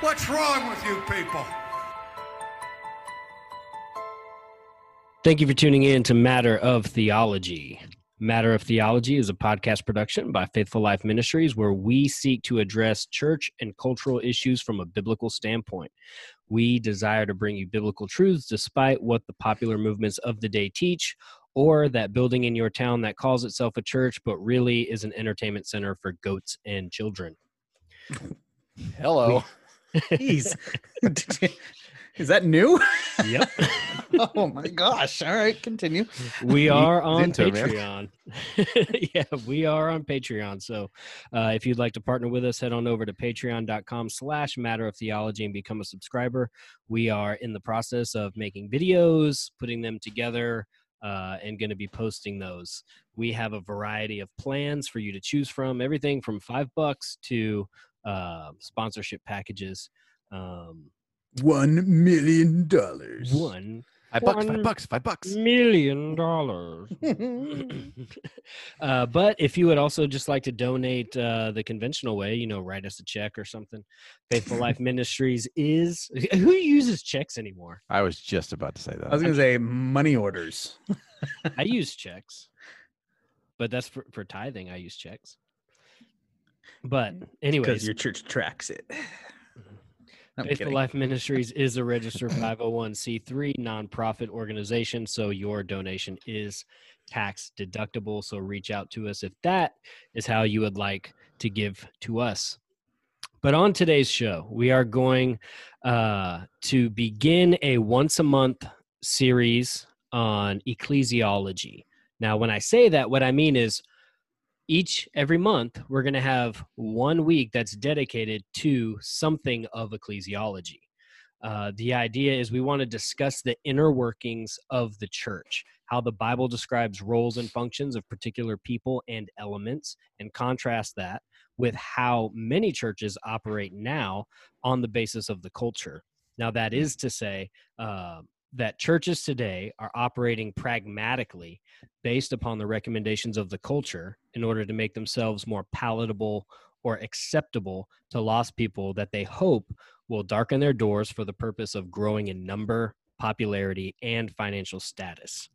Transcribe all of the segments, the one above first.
What's wrong with you people? Thank you for tuning in to Matter of Theology. Matter of Theology is a podcast production by Faithful Life Ministries where we seek to address church and cultural issues from a biblical standpoint. We desire to bring you biblical truths despite what the popular movements of the day teach, or that building in your town that calls itself a church but really is an entertainment center for goats and children. Hello. Jeez. Is that new? Yep. oh my gosh. All right, continue. we are on into patreon yeah we are on patreon so uh, if you'd like to partner with us head on over to patreon.com slash matter of theology and become a subscriber we are in the process of making videos putting them together uh, and going to be posting those we have a variety of plans for you to choose from everything from five bucks to uh, sponsorship packages um, One million dollars. one Five bucks, One five bucks, five bucks. million dollars uh, but if you would also just like to donate uh, the conventional way, you know, write us a check or something. Faithful Life Ministries is who uses checks anymore? I was just about to say that. I was gonna say money orders. I use checks, but that's for, for tithing. I use checks. But Because your church tracks it. I'm Faithful kidding. Life Ministries is a registered 501c3 nonprofit organization, so your donation is tax deductible. So reach out to us if that is how you would like to give to us. But on today's show, we are going uh, to begin a once a month series on ecclesiology. Now, when I say that, what I mean is each every month we're going to have one week that's dedicated to something of ecclesiology. Uh, the idea is we want to discuss the inner workings of the church how the bible describes roles and functions of particular people and elements and contrast that with how many churches operate now on the basis of the culture. Now that is to say uh, that churches today are operating pragmatically based upon the recommendations of the culture in order to make themselves more palatable or acceptable to lost people that they hope will darken their doors for the purpose of growing in number, popularity, and financial status.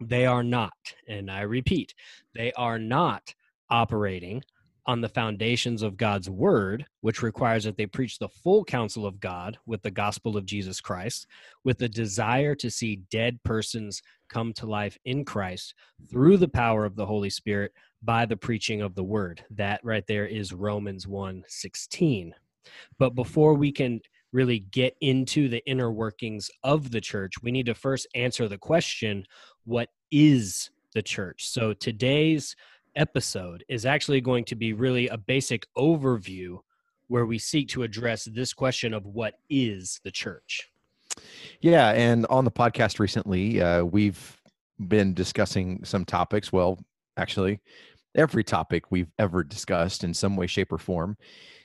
They are not, and I repeat, they are not operating on the foundations of God's word, which requires that they preach the full counsel of God with the gospel of Jesus Christ, with the desire to see dead persons come to life in Christ through the power of the Holy Spirit by the preaching of the word. That right there is Romans 1 16. But before we can really get into the inner workings of the church, we need to first answer the question what is the church? So today's episode is actually going to be really a basic overview where we seek to address this question of what is the church. Yeah, and on the podcast recently, uh, we've been discussing some topics. Well, actually, every topic we've ever discussed in some way, shape, or form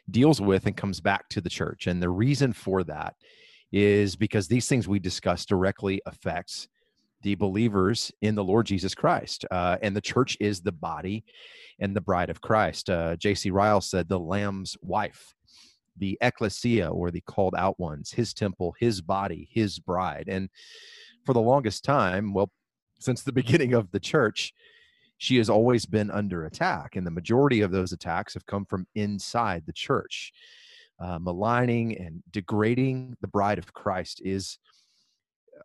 deals with and comes back to the church. And the reason for that is because these things we discuss directly affects the believers in the Lord Jesus Christ. Uh, and the church is the body and the bride of Christ. Uh, J.C. Ryle said, the Lamb's wife, the ecclesia or the called out ones, his temple, his body, his bride. And for the longest time, well, since the beginning of the church, she has always been under attack. And the majority of those attacks have come from inside the church. Uh, maligning and degrading the bride of Christ is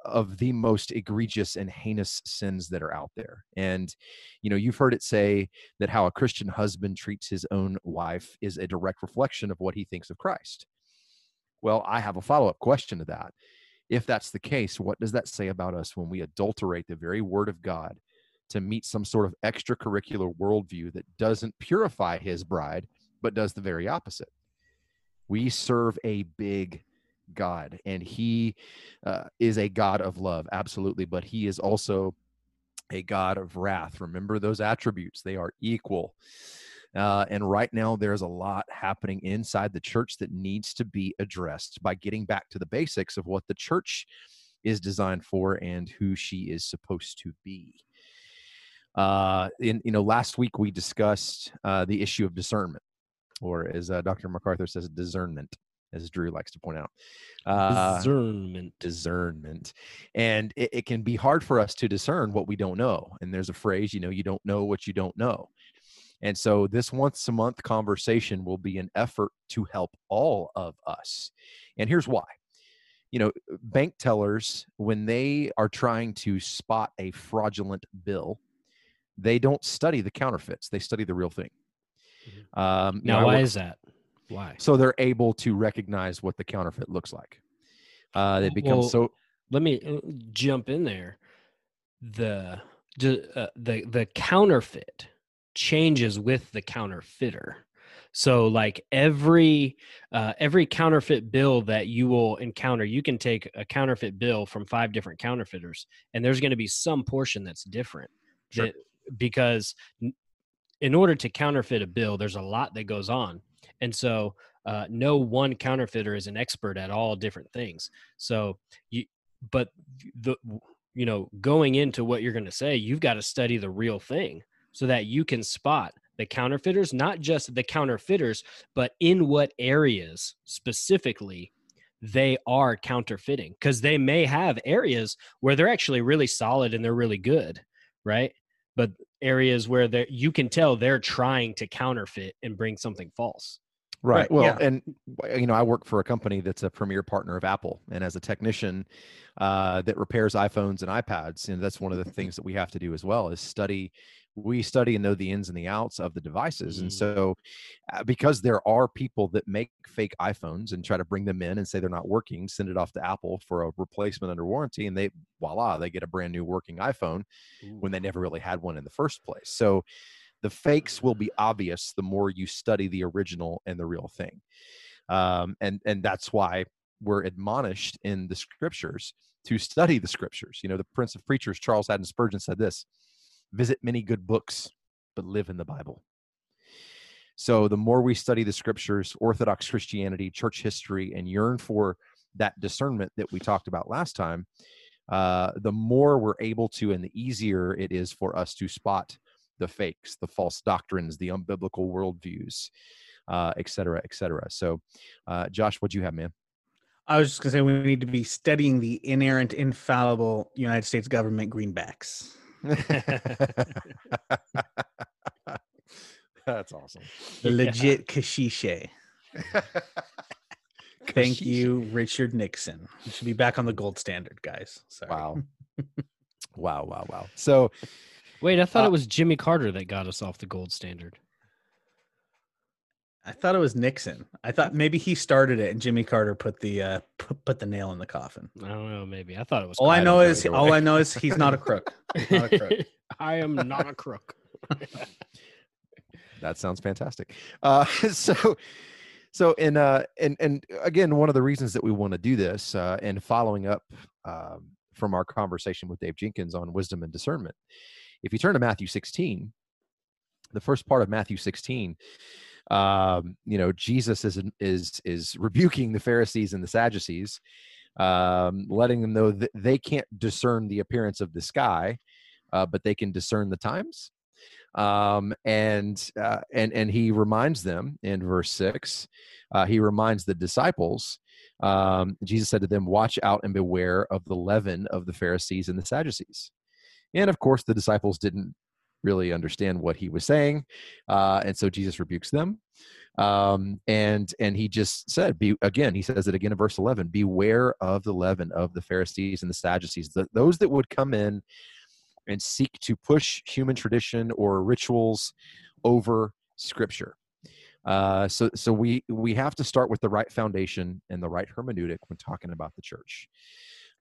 of the most egregious and heinous sins that are out there. And, you know, you've heard it say that how a Christian husband treats his own wife is a direct reflection of what he thinks of Christ. Well, I have a follow up question to that. If that's the case, what does that say about us when we adulterate the very word of God to meet some sort of extracurricular worldview that doesn't purify his bride, but does the very opposite? We serve a big God, and He uh, is a God of love, absolutely, but He is also a God of wrath. Remember those attributes, they are equal. Uh, and right now, there's a lot happening inside the church that needs to be addressed by getting back to the basics of what the church is designed for and who she is supposed to be. Uh, in you know, last week we discussed uh, the issue of discernment, or as uh, Dr. MacArthur says, discernment. As Drew likes to point out. Uh, Discernment. discernment and it, it can be hard for us to discern what we don't know and there's a phrase you know you don't know what you don't know and so this once a month conversation will be an effort to help all of us and here's why you know bank tellers when they are trying to spot a fraudulent bill they don't study the counterfeits they study the real thing um, you know, Now, why work- is that? Why? so they're able to recognize what the counterfeit looks like uh, they become Well, so Let me uh, jump in there. The uh, the the counterfeit changes with the counterfeiter. So like every uh, every counterfeit bill that you will encounter, you can take a counterfeit bill from five different counterfeiters, and there's going to be some portion that's different. Sure. That, because in order to counterfeit a bill, there's a lot that goes on, and so uh, no one counterfeiter is an expert at all different things. So you, but the you know going into what you're going to say, you've got to study the real thing so that you can spot the counterfeiters, not just the counterfeiters, but in what areas specifically they are counterfeiting because they may have areas where they're actually really solid and they're really good, right? But areas where you can tell they're trying to counterfeit and bring something false. Right. Well, yeah. and you know, I work for a company that's a premier partner of Apple, and as a technician uh, that repairs iPhones and iPads, and that's one of the things that we have to do as well is study. We study and know the ins and the outs of the devices, and Mm. so uh, because there are people that make fake iPhones and try to bring them in and say they're not working, send it off to Apple for a replacement under warranty, and they voila, they get a brand new working iPhone when they never really had one in the first place. So the fakes will be obvious the more you study the original and the real thing. Um, and and that's why we're admonished in the scriptures to study the scriptures. You know, the Prince of Preachers, Charles Haddon Spurgeon, said this: "Visit many good books, but live in the Bible." So the more we study the scriptures, Orthodox Christianity, church history, and yearn for that discernment that we talked about last time, uh, the more we're able to, and the easier it is for us to spot the fakes, the false doctrines, the unbiblical worldviews, uh, et cetera, et cetera. So, uh, Josh, what do you have, man? I was just gonna say we need to be studying the inerrant, infallible United States government greenbacks. That's awesome. The Yeah. legit kashishe. Thank you, Richard Nixon. You should be back on the gold standard, guys. Sorry. Wow. wow, wow, wow. So, Wait, I thought Uh, it was Jimmy Carter that got us off the gold standard. I thought it was Nixon. I thought maybe he started it and Jimmy Carter put the uh put, put the nail in the coffin. I don't know. Maybe I thought it was. All I I know is all. I know is he's not a crook. Not a crook. I am not a crook. that sounds fantastic. Uh, so, so in uh, and and again, one of the reasons that we want to do this, uh, and following up um, from our conversation with Dave Jenkins on wisdom and discernment, if you turn to Matthew 16, the first part of Matthew 16, um, you know, Jesus is is is rebuking the Pharisees and the Sadducees, um, letting them know that they can't discern the appearance of the sky, uh, but they can discern the times um, and uh, and and he reminds them in verse six. Uh, he reminds the disciples. Um, Jesus said to them, "Watch out and beware of the leaven of the Pharisees and the Sadducees." And of course, the disciples didn't really understand what he was saying, uh, and so Jesus rebukes them. Um, and and he just said, "Be again." He says it again in verse eleven: "Beware of the leaven of the Pharisees and the Sadducees, th- those that would come in." and seek to push human tradition or rituals over scripture uh, so so we we have to start with the right foundation and the right hermeneutic when talking about the church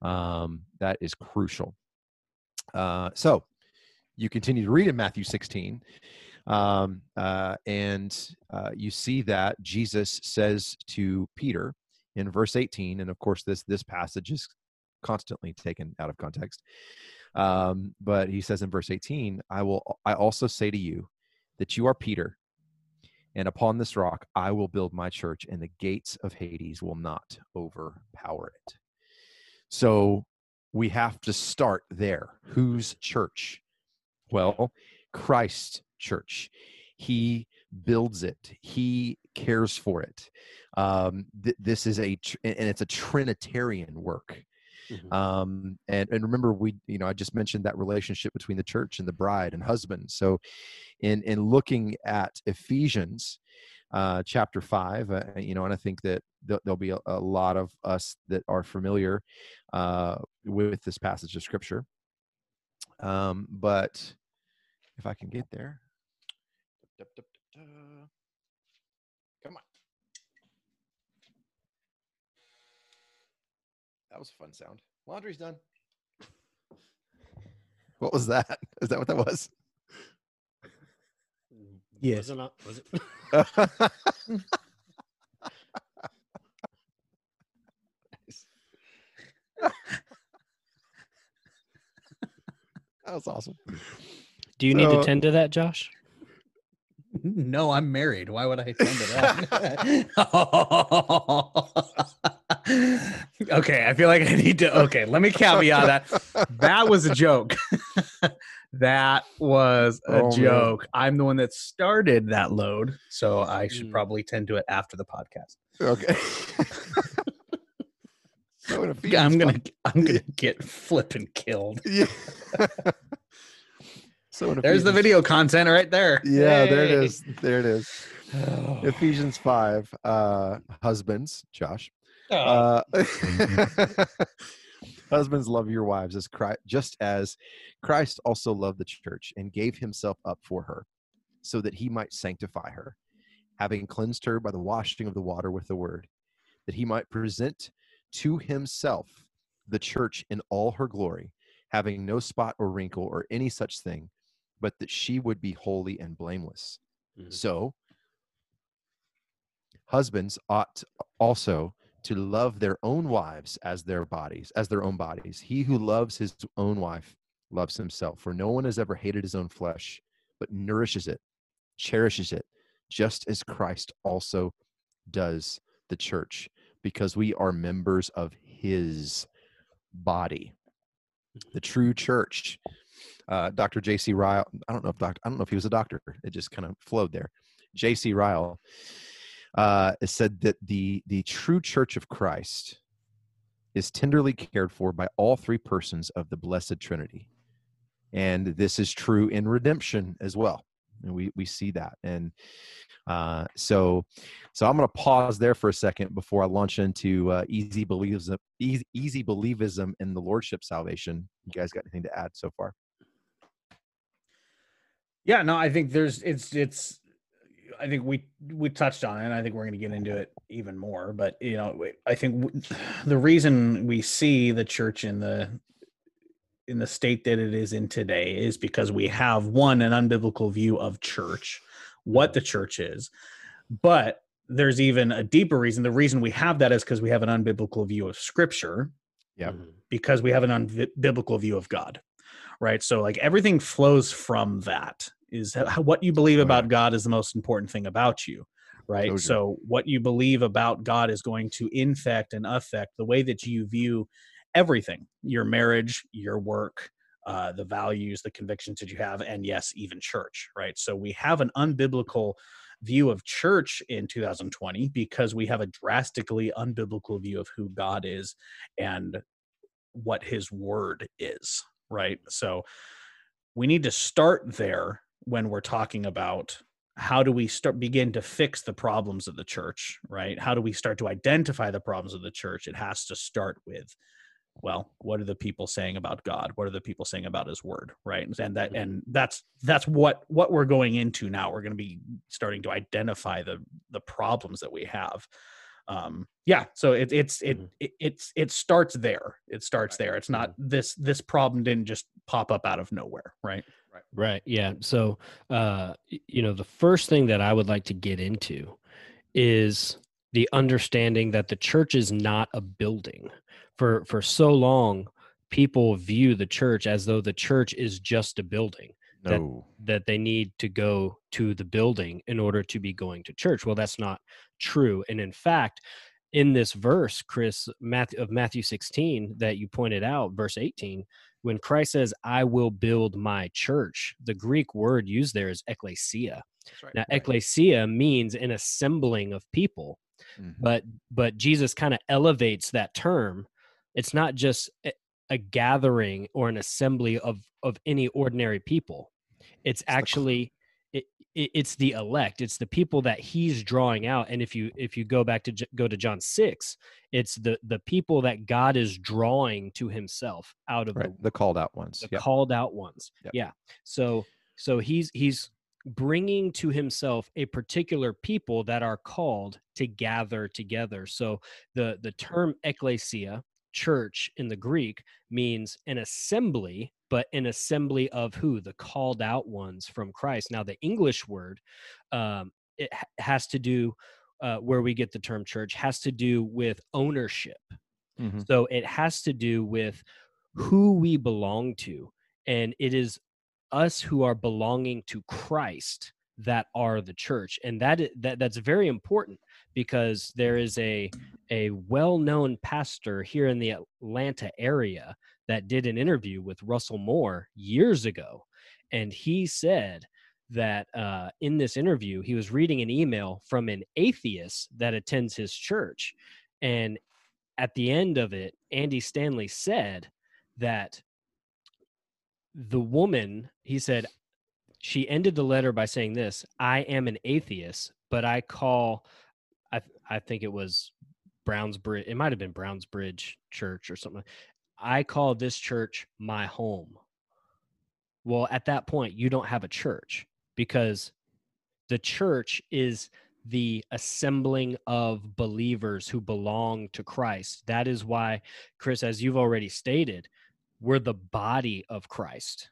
um, that is crucial uh, so you continue to read in matthew 16 um, uh, and uh, you see that jesus says to peter in verse 18 and of course this this passage is constantly taken out of context um, but he says in verse 18, I will I also say to you that you are Peter, and upon this rock I will build my church, and the gates of Hades will not overpower it. So we have to start there. Whose church? Well, Christ's church. He builds it. He cares for it. Um, th- this is a tr- and it's a Trinitarian work. Mhm. Um, and and remember, we you know I just mentioned that relationship between the church and the bride and husband. So, in in looking at Ephesians, uh, chapter five, uh, you know, and I think that there'll, there'll be a, a lot of us that are familiar uh, with this passage of scripture. Um, but if I can get there, come on. That was a fun sound. Laundry's done. What was that? Is that what that was? Yes. Was it not? Was it? that was awesome. Do you need So- to tend to that, Josh? No, I'm married. Why would I tend to that? okay, I feel like I need to. Okay, let me caveat that. That was a joke. that was a Oh, man. joke. I'm the one that started that load, so I should Mm. probably tend to it after the podcast. Okay. so I'm Ephesians gonna, five- I'm gonna get flipping killed. Yeah. so in There's the video content right there. Yeah, there it is. There it is. Ephesians 5, uh, husbands, Josh. Oh, Uh, husbands, love your wives as Christ, just as Christ also loved the church and gave himself up for her, so that he might sanctify her, having cleansed her by the washing of the water with the word, that he might present to himself the church in all her glory, having no spot or wrinkle or any such thing, but that she would be holy and blameless. Mhm. So, husbands ought also to love their own wives as their bodies, as their own bodies. He who loves his own wife loves himself, for no one has ever hated his own flesh, but nourishes it, cherishes it, just as Christ also does the church, because we are members of his body. The true church. Uh, Dr. J.C. Ryle, I don't know if doctor, I don't know if he was a doctor. It just kind of flowed there. J.C. Ryle uh, it said that the the true Church of Christ is tenderly cared for by all three persons of the Blessed Trinity, and this is true in redemption as well. And we we see that, and uh, so so I'm going to pause there for a second before I launch into uh, easy believism, easy, easy believism in the Lordship salvation. You guys got anything to add so far? Yeah, no, I think there's it's it's I think we we touched on it and I think we're going to get into it even more, but you know, I think w- the reason we see the church in the in the state that it is in today is because we have one an unbiblical view of church, what the church is. But there's even a deeper reason. The reason we have that is because we have an unbiblical view of scripture Yep. Mhm. because we have an unbiblical view of God, right? So like everything flows from that. Is how, what you believe about. God is the most important thing about you, right? So. So what you believe about God is going to infect and affect the way that you view everything: your marriage, your work, uh, the values, the convictions that you have, and yes, even church, right? So we have an unbiblical view of church in 2020 because we have a drastically unbiblical view of who God is and what his word is, right? So we need to start there when we're talking about how do we start begin to fix the problems of the church, right? How do we start to identify the problems of the church? It has to start with well, what are the people saying about God? What are the people saying about his word, right? And that Mhm. and that's that's what what we're going into now. We're going to be starting to identify the the problems that we have um yeah so it, it's it, Mhm. it it's it starts there it starts Right. there it's not this this problem didn't just pop up out of nowhere right Right. Right. Yeah. So, uh, you know, the first thing that I would like to get into is the understanding that the church is not a building. For for so long, people view the church as though the church is just a building That- that they need to go to the building in order to be going to church. Well, that's not true. And in fact, in this verse, Chris, Matthew, of Matthew 16 that you pointed out, verse 18, when Christ says, I will build my church, the Greek word used there is ecclesia. Right. Now, ecclesia means an assembling of people. Mhm. but but jesus kind of elevates that term it's not just a, a gathering or an assembly of of any ordinary people it's cl- actually it's the elect it's the people that he's drawing out and if you if you go back to go to john 6 it's the the people that god is drawing to himself out of Right. the The called out ones. the Yep. called out ones Yep. yeah so so he's he's bringing to himself a particular people that are called to gather together so the the term ecclesia church in the greek means an assembly but an assembly of who the called out ones from christ now the english word um it has to do uh, where we get the term church has to do with ownership Mhm. so it has to do with who we belong to. And it is us who are belonging to Christ that are the church. And that, that that's very important because there is a a well-known pastor here in the Atlanta area that did an interview with Russell Moore years ago. And he said that uh, in this interview, he was reading an email from an atheist that attends his church. And at the end of it, Andy Stanley said that the woman, he said, she ended the letter by saying this I am an atheist, but I call, I, I think it was Browns Bridge, it might have been Browns Bridge Church or something. I call this church my home. Well, at that point, you don't have a church because the church is the assembling of believers who belong to Christ. That is why, Chris, as you've already stated, we're the body of Christ.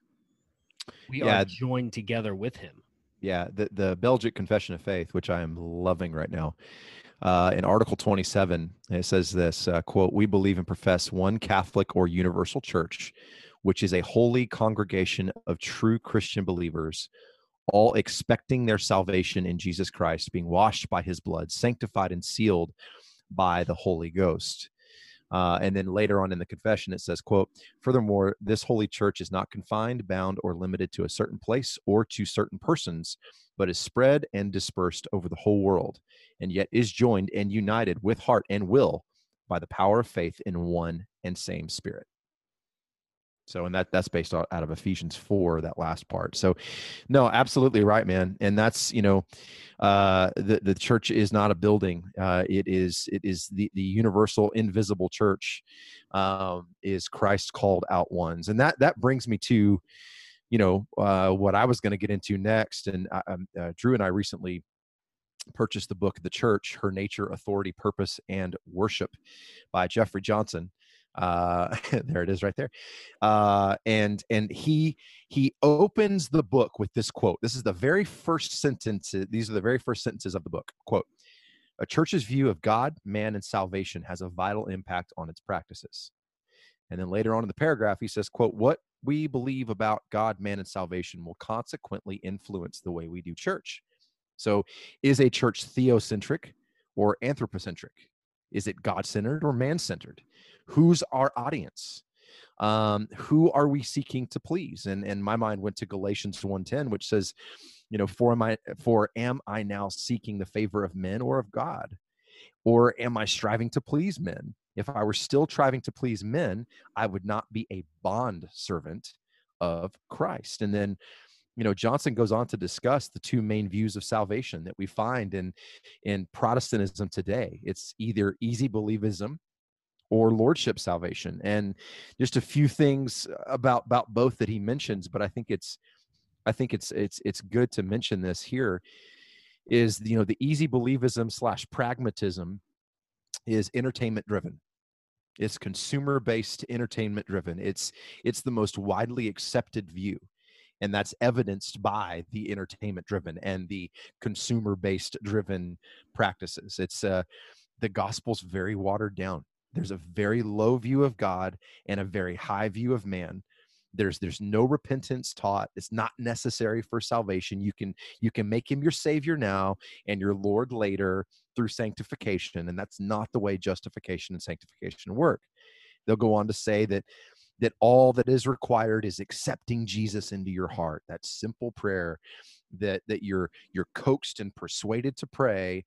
We Yeah. are joined together with him. Yeah, the the Belgic Confession of Faith, which I am loving right now. Uh, in Article 27, it says this uh, quote, We believe and profess one Catholic or universal church, which is a holy congregation of true Christian believers, all expecting their salvation in Jesus Christ, being washed by his blood, sanctified and sealed by the Holy Ghost. Uh, and then later on in the confession, it says, quote, Furthermore, this holy church is not confined, bound, or limited to a certain place or to certain persons, but is spread and dispersed over the whole world, and yet is joined and united with heart and will by the power of faith in one and same spirit. So, and that that's based out out of Ephesians four, that last part. So, no, absolutely right, man. And that's you know, uh, the the church is not a building. Uh, it is it is the the universal, invisible church. Um, is Christ called out ones, and that that brings me to, you know, uh, what I was going to get into next. And I, um, uh, Drew and I recently purchased the book "The Church: Her Nature, Authority, Purpose, and Worship" by Jeffrey Johnson uh there it is right there. Uh and and he he opens the book with this quote. This is the very first sentence these are the very first sentences of the book. Quote a church's view of god man and salvation has a vital impact on its practices. And then later on in the paragraph he says quote what we believe about god man and salvation will consequently influence the way we do church. So is a church theocentric or anthropocentric? Is it god-centered or man-centered who's our audience? Um who are we seeking to please? And and my mind went to galatians 110 which says you know for am i for am i now seeking the favor of men or of god? Or am i striving to please men? If i were still striving to please men i would not be a bond servant of christ. And then you know johnson goes on to discuss the two main views of salvation that we find in in protestantism today. It's either easy believism or lordship salvation and just a few things about about both that he mentions but i think it's i think it's it's it's good to mention this here is you know the easy believism slash pragmatism is entertainment driven. It's consumer based entertainment driven. It's it's the most widely accepted view and that's evidenced by the entertainment driven and the consumer based driven practices. It's uh the gospel's very watered down there's a very low view of god and a very high view of man. There's there's no repentance taught. It's not necessary for salvation. You can you can make him your savior now and your lord later through sanctification and that's not the way justification and sanctification work. They'll go on to say that that all that is required is accepting jesus into your heart. That simple prayer that that you're you're coaxed and persuaded to pray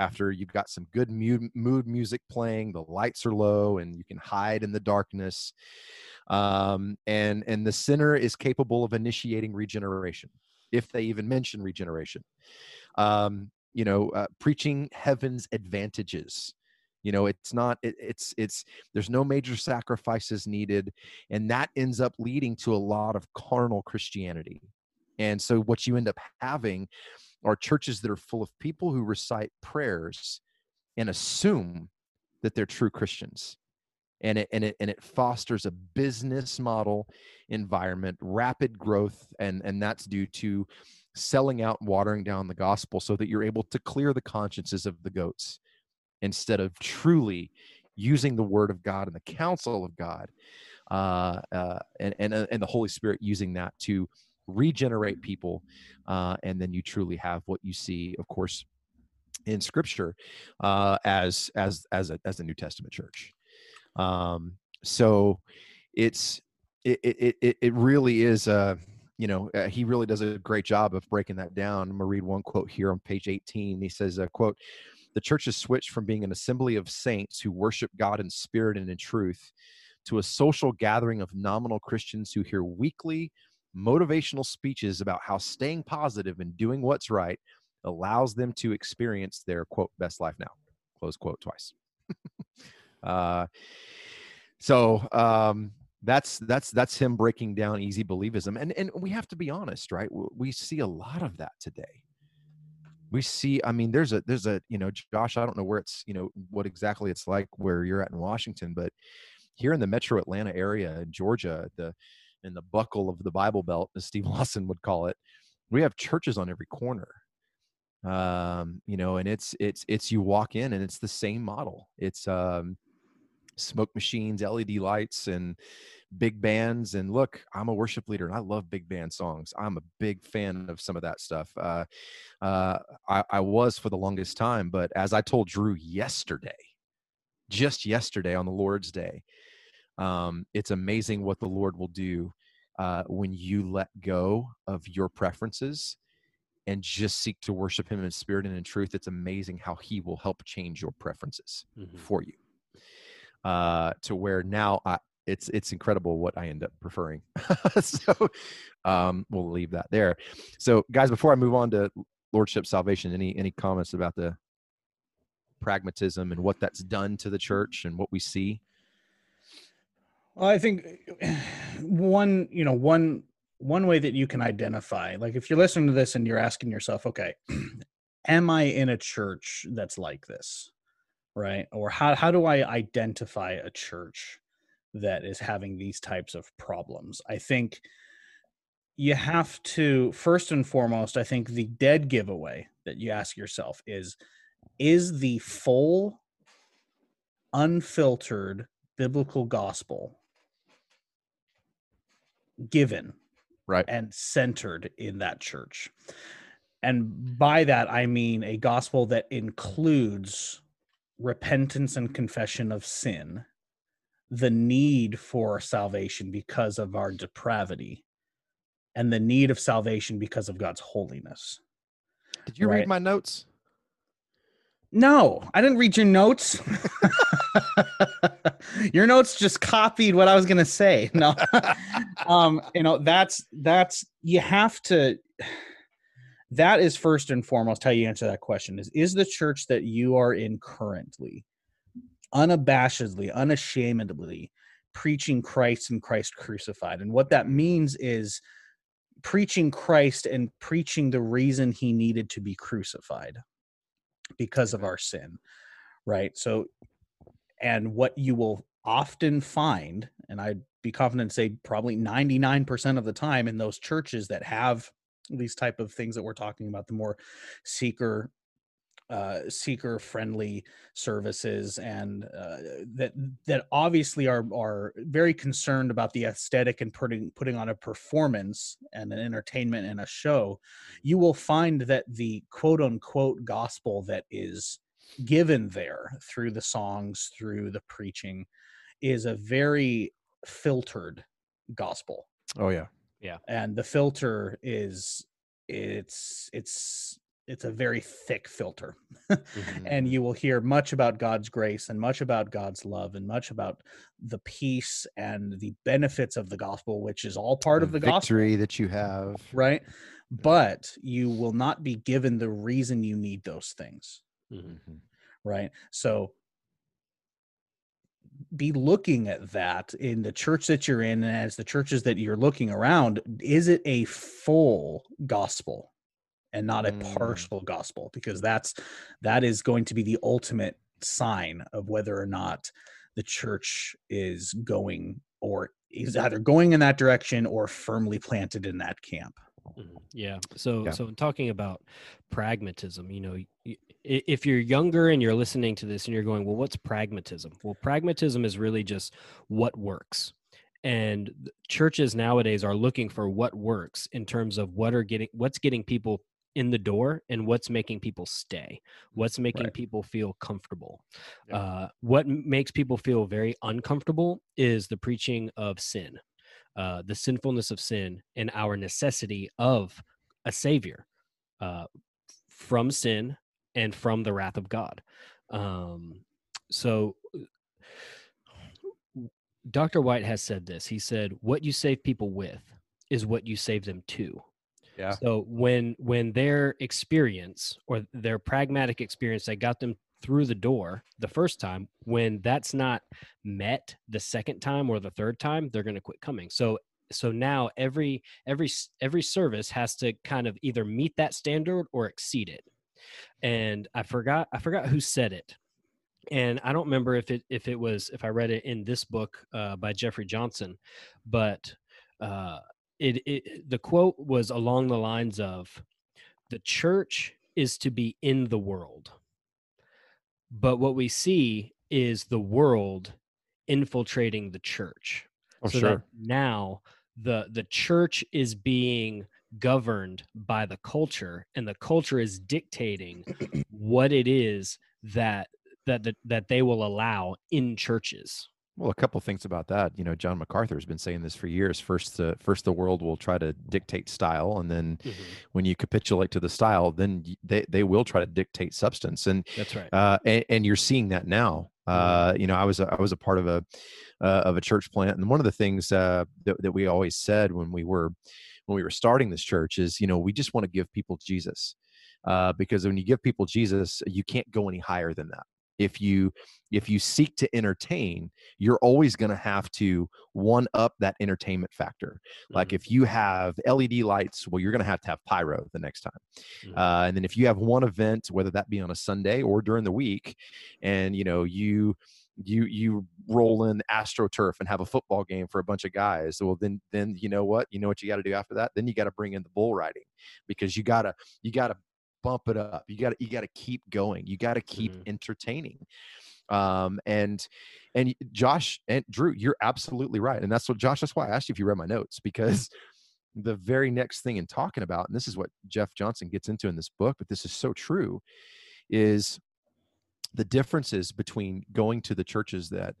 after you've got some good mood, mood music playing, the lights are low, and you can hide in the darkness. Um, and and the sinner is capable of initiating regeneration, if they even mention regeneration. Um, you know, uh, preaching heaven's advantages you know it's not it, it's it's there's no major sacrifices needed and that ends up leading to a lot of carnal christianity and so what you end up having are churches that are full of people who recite prayers and assume that they're true christians. And it and it and it fosters a business model environment rapid growth and and that's due to selling out watering down the gospel so that you're able to clear the consciences of the goats instead of truly using the word of God and the counsel of God uh, uh, and, and, uh, and the Holy Spirit using that to regenerate people. Uh, and then you truly have what you see, of course, in scripture uh, as, as, as a, as a New Testament church. Um, so it's, it, it, it, it really is, uh, you know, uh, he really does a great job of breaking that down. I'm gonna read one quote here on page 18. He says, uh, quote, the church has switched from being an assembly of saints who worship God in spirit and in truth to a social gathering of nominal Christians who hear weekly motivational speeches about how staying positive and doing what's right allows them to experience their quote best life now close quote twice. Uh, so um, that's that's that's him breaking down easy believism and and we have to be honest right? We see a lot of that today. We see i mean there's a there's a you know josh i don't know where it's you know what exactly it's like where you're at in washington but here in the metro atlanta area in georgia the in the buckle of the bible belt as steve lawson would call it we have churches on every corner. Um you know and it's it's it's you walk in and it's the same model. It's um smoke machines led lights and big bands and look i'm a worship leader and i love big band songs. I'm a big fan of some of that stuff. Uh, uh, I, I was for the longest time but as i told drew yesterday just yesterday on the lord's day um, it's amazing what the lord will do uh, when you let go of your preferences and just seek to worship him in spirit and in truth it's amazing how he will help change your preferences mm-hmm. for you uh, to where now I, it's it's incredible what I end up preferring. so um, we'll leave that there. So guys, before I move on to lordship salvation, any any comments about the pragmatism and what that's done to the church and what we see? Well, I think one you know one one way that you can identify like if you're listening to this and you're asking yourself okay am i in a church that's like this right or how, how do i identify a church that is having these types of problems. I think you have to first and foremost, I think the dead giveaway that you ask yourself is is the full unfiltered biblical gospel given right and centered in that church and by that i mean a gospel that includes repentance and confession of sin the need for salvation because of our depravity and the need of salvation because of God's holiness. Did you right? read my notes? No, I didn't read your notes. your notes just copied what I was going to say. No. um, you know, that's that's you have to that is first and foremost how you answer that question is is the church that you are in currently unabashedly, unashamedly preaching Christ and Christ crucified. And what that means is preaching Christ and preaching the reason he needed to be crucified because of our sin. Right. So, and what you will often find, and I'd be confident to say probably 99% of the time in those churches that have these type of things that we're talking about, the more seeker uh, seeker friendly services and uh, that that obviously are are very concerned about the aesthetic and putting putting on a performance and an entertainment and a show you will find that the quote unquote gospel that is given there through the songs through the preaching is a very filtered gospel. Oh yeah. Yeah. And the filter is it's it's it's a very thick filter Mhm. and you will hear much about god's grace and much about god's love and much about the peace and the benefits of the gospel which is all part of the gospel victory that you have. right but you will not be given the reason you need those things Mhm. Mhm. right so be looking at that in the church that you're in and as the churches that you're looking around is it a full gospel and not a Mm. partial gospel because that's that is going to be the ultimate sign of whether or not the church is going or is either going in that direction or firmly planted in that camp Mhm. Yeah. So, Yeah. so in talking about pragmatism, you know, if you're younger and you're listening to this and you're going, well, what's pragmatism? Well, pragmatism is really just what works. And churches nowadays are looking for what works in terms of what are getting, what's getting people in the door and what's making people stay, what's making Right. people feel comfortable. Yeah. Uh, what makes people feel very uncomfortable is the preaching of sin uh, the sinfulness of sin and our necessity of a savior uh, from sin and from the wrath of God. Um, so, Dr. White has said this. He said, "What you save people with is what you save them to." Yeah. So when when their experience or their pragmatic experience that got them through the door the first time, when that's not met the second time or the third time, they're going to quit coming. So so now every every every service has to kind of either meet that standard or exceed it. And I forgot I forgot who said it. And I don't remember if it if it was if I read it in this book uh, by Jeffrey Johnson, but uh, it, it the quote was along the lines of the church is to be in the world but what we see is the world infiltrating the church Oh, so sure. that now the the church is being governed by the culture and the culture is dictating what it is that that that, that they will allow in churches Well, a couple things about that. You know, John MacArthur has been saying this for years. First, the first the world will try to dictate style, and then when you capitulate to the style, then they they will try to dictate substance. And that's right uh, and, and you're seeing that now. Uh, you know, I was a, I was a part of a uh, of a church plant, and one of the things uh, that that we always said when we were when we were starting this church is, you know, we just want to give people Jesus, uh, because when you give people Jesus, you can't go any higher than that. If you if you seek to entertain, you're always going to have to one up that entertainment factor. Like Mhm. if you have LED lights, well, you're going to have to have pyro the next time. Mhm. Uh, and then if you have one event, whether that be on a Sunday or during the week, and you know you you you roll in astroturf and have a football game for a bunch of guys well then then you know what you know what you got to do after that then you got to bring in the bull riding because you gotta you gotta bump it up. You gotta you gotta keep going. You gotta keep Mhm. entertaining. Um and and josh and drew you're absolutely right and that's what josh that's why i asked you if you read my notes because the very next thing in talking about and this is what jeff johnson gets into in this book but this is so true is the differences between going to the churches that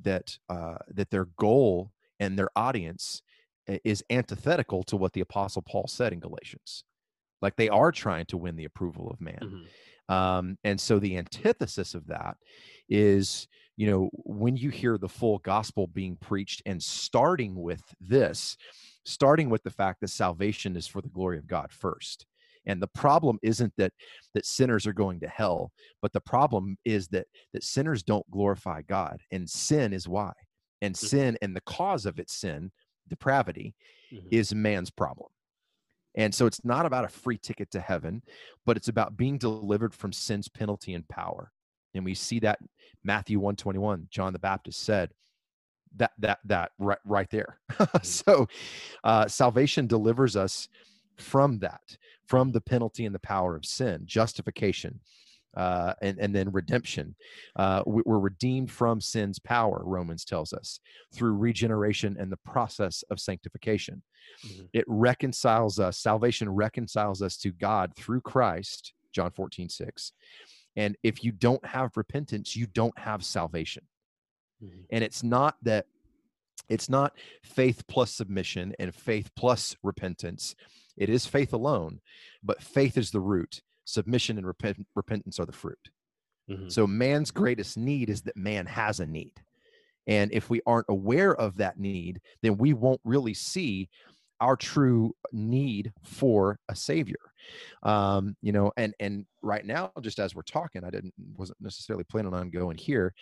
that uh, that their goal and their audience is antithetical to what the apostle paul said in galatians like they are trying to win the approval of man Mhm. um, and so the antithesis of that is you know when you hear the full gospel being preached and starting with this starting with the fact that salvation is for the glory of god first and the problem isn't that that sinners are going to hell but the problem is that that sinners don't glorify god and sin is why and Mhm. sin and the cause of its sin depravity Mhm. is man's problem. And so it's not about a free ticket to heaven, but it's about being delivered from sin's penalty and power. And we see that Matthew 121, John the Baptist said that that that right right there. so uh salvation delivers us from that, from the penalty and the power of sin, justification, uh, and, and then redemption. Uh, we- we're redeemed from sin's power, Romans tells us, through regeneration and the process of sanctification. Mhm. It reconciles us, salvation reconciles us to God through Christ, John 14, 6. And if you don't have repentance, you don't have salvation. Mhm. And it's not that it's not faith plus submission and faith plus repentance. It is faith alone, but faith is the root. Submission and repent, repentance are the fruit. Mhm. So man's greatest need is that man has a need. And if we aren't aware of that need, then we won't really see our true need for a savior. Um, you know, and and right now, just as we're talking, I didn't wasn't necessarily planning on going here.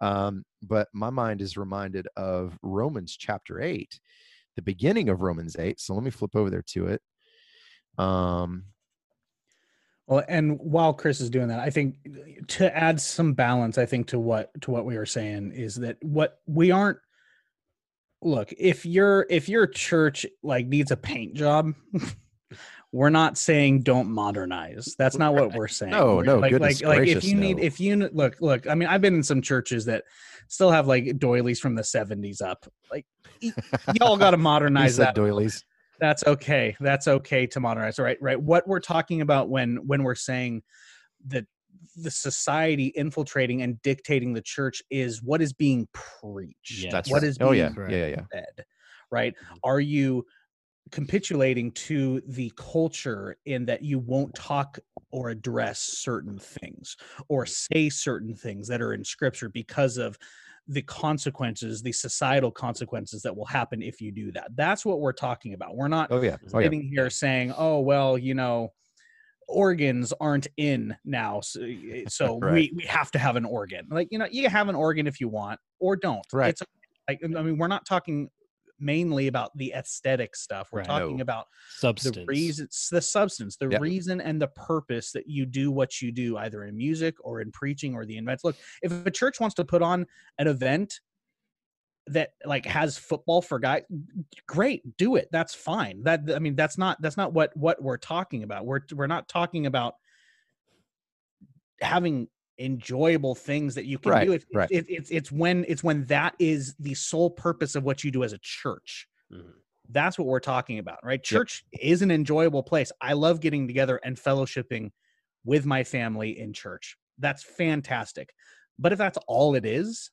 Um, but my mind is reminded of Romans chapter eight, the beginning of Romans eight. So let me flip over there to it. Um, Well, and while Chris is doing that, I think to add some balance, I think to what to what we were saying is that what we aren't look, if your if your church like needs a paint job, we're not saying don't modernize. That's not what we're saying. No, We're- no, like like like if you need if you look look, I mean, I've been in some churches that still have like doilies from the 70s up. Like y'all got to modernize said that doilies. That's okay that's okay to modernize right right what we're talking about when when we're saying that the society infiltrating and dictating the church is what is being preached Yeah. That's what right. is oh yeah, Correct. yeah, yeah, yeah. right mm-hmm. are you capitulating to the culture in that you won't talk or address certain things or say certain things that are in scripture because of the consequences the societal consequences that will happen if you do that that's what we're talking about we're not Oh yeah, oh yeah. sitting here saying oh well you know organs aren't in now so, eh, so Right. we, we have to have an organ like you know you can have an organ if you want or don't Right. it's like i mean we're not talking mainly about the aesthetic stuff we're Right. talking No. about Substance. the reason the substance the Yeah. reason and the purpose that you do what you do either in music or in preaching or the events look if a church wants to put on an event that like has football for guys great do it that's fine that i mean that's not that's not what what we're talking about we're we're not talking about having enjoyable things that you can Right, do if, right. it, it's it's when it's when that is the sole purpose of what you do as a church Mhm. that's what we're talking about, right? Church is an enjoyable place. I love getting together and fellowshipping with my family in church. That's fantastic. But if that's all it is,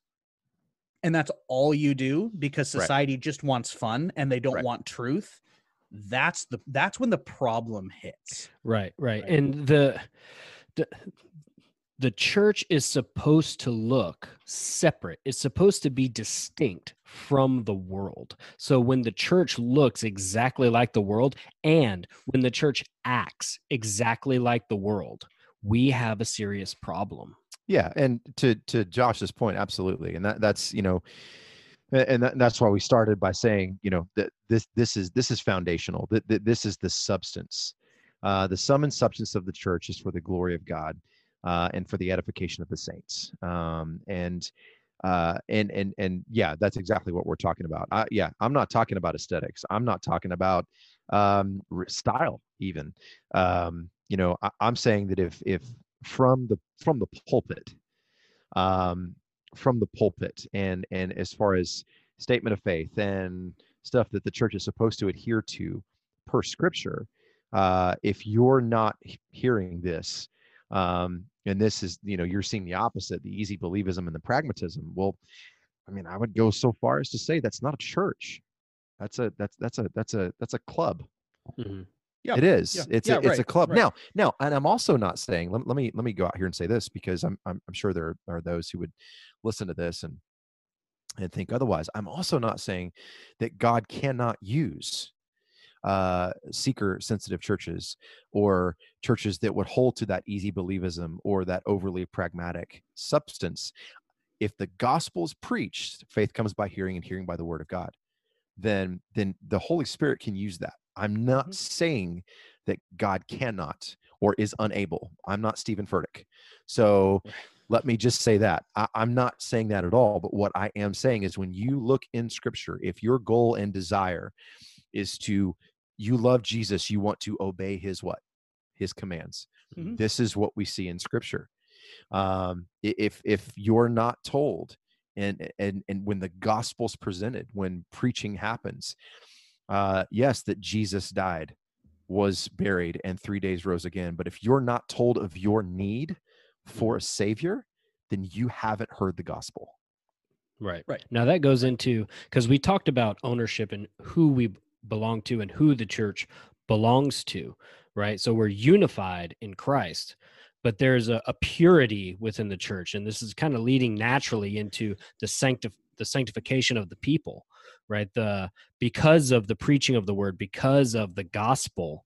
and that's all you do because Right. society just wants fun and they don't Right. want truth, that's the that's when the problem hits. Right, right. Right. And the, the the church is supposed to look separate. It's supposed to be distinct from the world. So when the church looks exactly like the world and when the church acts exactly like the world, we have a serious problem. Yeah, and to to Josh's point, absolutely, and that that's you know, and that, that's why we started by saying you know that this this is this is foundational. That that this is the substance. Uh, the sum and substance of the church is for the glory of God uh, and for the edification of the saints. Um, and uh, and and and yeah, that's exactly what we're talking about. I, yeah, I'm not talking about aesthetics. I'm not talking about um, style even. Um, you know, I, I'm saying that if if from the from the pulpit um from the pulpit and and as far as statement of faith and stuff that the church is supposed to adhere to per scripture uh if you're not hearing this um and this is you know you're seeing the opposite the easy believism and the pragmatism well i mean i would go so far as to say that's not a church that's a that's that's a that's a that's a club Mhm. Yeah, it is. yeah, It's yeah, a, it's a club. right. Now, now, and I'm also not saying. Let, let me let me go out here and say this because I'm I'm, I'm sure there are those who would listen to this and and think otherwise. I'm also not saying that God cannot use uh, seeker sensitive churches or churches that would hold to that easy believism or that overly pragmatic substance. If the gospel is preached, faith comes by hearing and hearing by the word of God. Then then the Holy Spirit can use that. I'm not Mhm. saying that God cannot or is unable. I'm not Steven Furtick. So let me just say that. I, I'm not saying that at all. But what I am saying is when you look in scripture, if your goal and desire is to you love Jesus, you want to obey his what? His commands. Mhm. This is what we see in scripture. Um, if if you're not told and and and when the gospel's presented, when preaching happens, uh, yes, that Jesus died, was buried, and three days rose again. But if you're not told of your need for a savior, then you haven't heard the gospel. Right. Right. Now that goes into because we talked about ownership and who we b- belong to and who the church belongs to. right? So we're unified in Christ, but there's a, a purity within the church, and this is kind of leading naturally into the sanctif- the sanctification of the people, right? The because of the preaching of the word, because of the gospel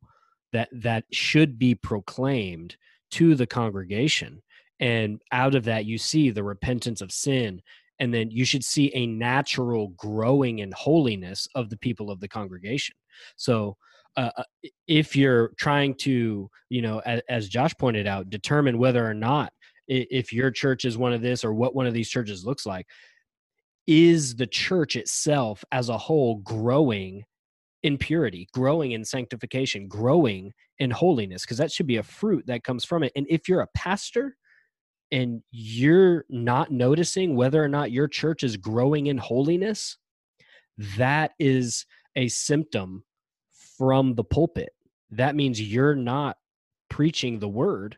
that that should be proclaimed to the congregation, and out of that you see the repentance of sin and then you should see a natural growing in holiness of the people of the congregation. So uh, uh if you're trying to you know as, as, josh pointed out determine whether or not if your church is one of this or what one of these churches looks like is the church itself as a whole growing in purity growing in sanctification growing in holiness? Because that should be a fruit that comes from it. And if you're a pastor and you're not noticing whether or not your church is growing in holiness, that is a symptom from the pulpit. That means you're not preaching the word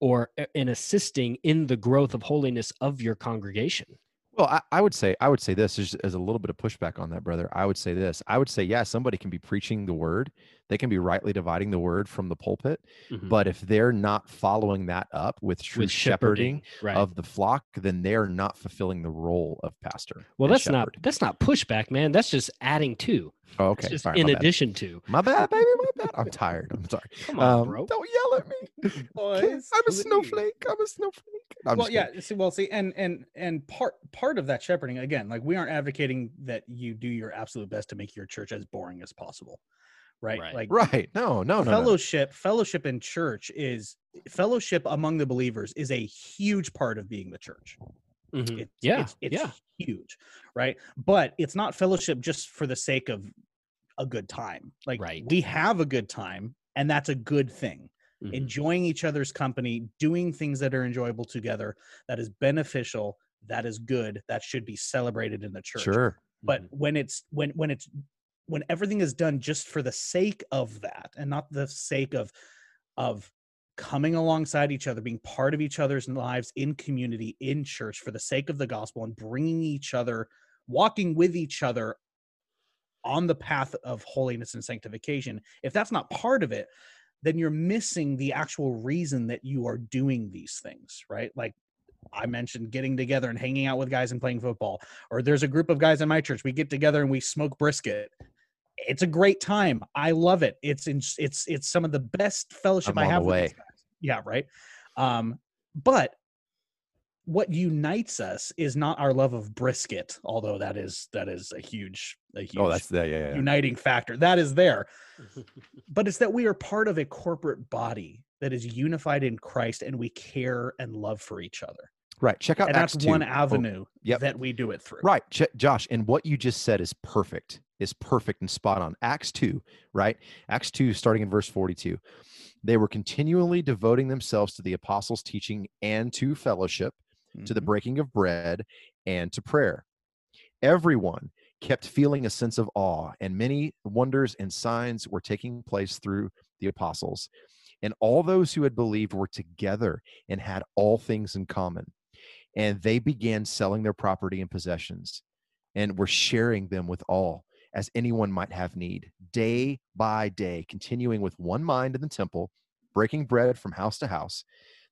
or eh, in assisting in the growth of holiness of your congregation. Well, I, I, would say I would say this as, as a little bit of pushback on that, brother. I would say this. I would say, yeah, somebody can be preaching the word, they can be rightly dividing the word from the pulpit, mm-hmm. but if they're not following that up with true with shepherding, shepherding right. of the flock, then they're not fulfilling the role of pastor. Well, that's shepherd. not that's not pushback, man. That's just adding to. Oh, okay. Just in addition to. My bad, baby. My bad. I'm tired. I'm sorry. Come on, um, bro. Don't yell at me. Boys, I'm a snowflake. I'm a snowflake. I'm well, yeah. See, well, see, and and and part part of that shepherding again, like we aren't advocating that you do your absolute best to make your church as boring as possible. Right? right. Like right. No, no, no. Fellowship, no. fellowship in church is fellowship among the believers is a huge part of being the church. Mm-hmm. It's, yeah, it's, it's yeah, huge, right? But it's not fellowship just for the sake of a good time. Like right. we have a good time, and that's a good thing. Mm-hmm. Enjoying each other's company, doing things that are enjoyable together, that is beneficial, that is good, that should be celebrated in the church. Sure. But mm-hmm. when it's when when it's when everything is done just for the sake of that and not the sake of of coming alongside each other, being part of each other's lives in community, in church, for the sake of the gospel, and bringing each other, walking with each other on the path of holiness and sanctification. If that's not part of it, then you're missing the actual reason that you are doing these things, right? Like I mentioned getting together and hanging out with guys and playing football. Or there's a group of guys in my church. We get together and we smoke brisket it's a great time. I love it. It's in, it's it's some of the best fellowship I'm I have. With yeah, right. Um, but what unites us is not our love of brisket, although that is that is a huge a huge oh that's the yeah, yeah, uniting factor. That is there. but it's that we are part of a corporate body that is unified in Christ and we care and love for each other. Right. Check out and Acts that's 2. one avenue oh, yep. that we do it through. Right. Ch- Josh, and what you just said is perfect is perfect and spot on. Acts 2, right? Acts 2, starting in verse 42. They were continually devoting themselves to the apostles' teaching and to fellowship, mm-hmm. to the mm-hmm. breaking of bread, and to prayer. Everyone kept feeling a sense of awe, and many wonders and signs were taking place through the apostles. And all those who had believed were together and had all things in common. And they began selling their property and possessions and were sharing them with all as anyone might have need, day by day, continuing with one mind in the temple, breaking bread from house to house.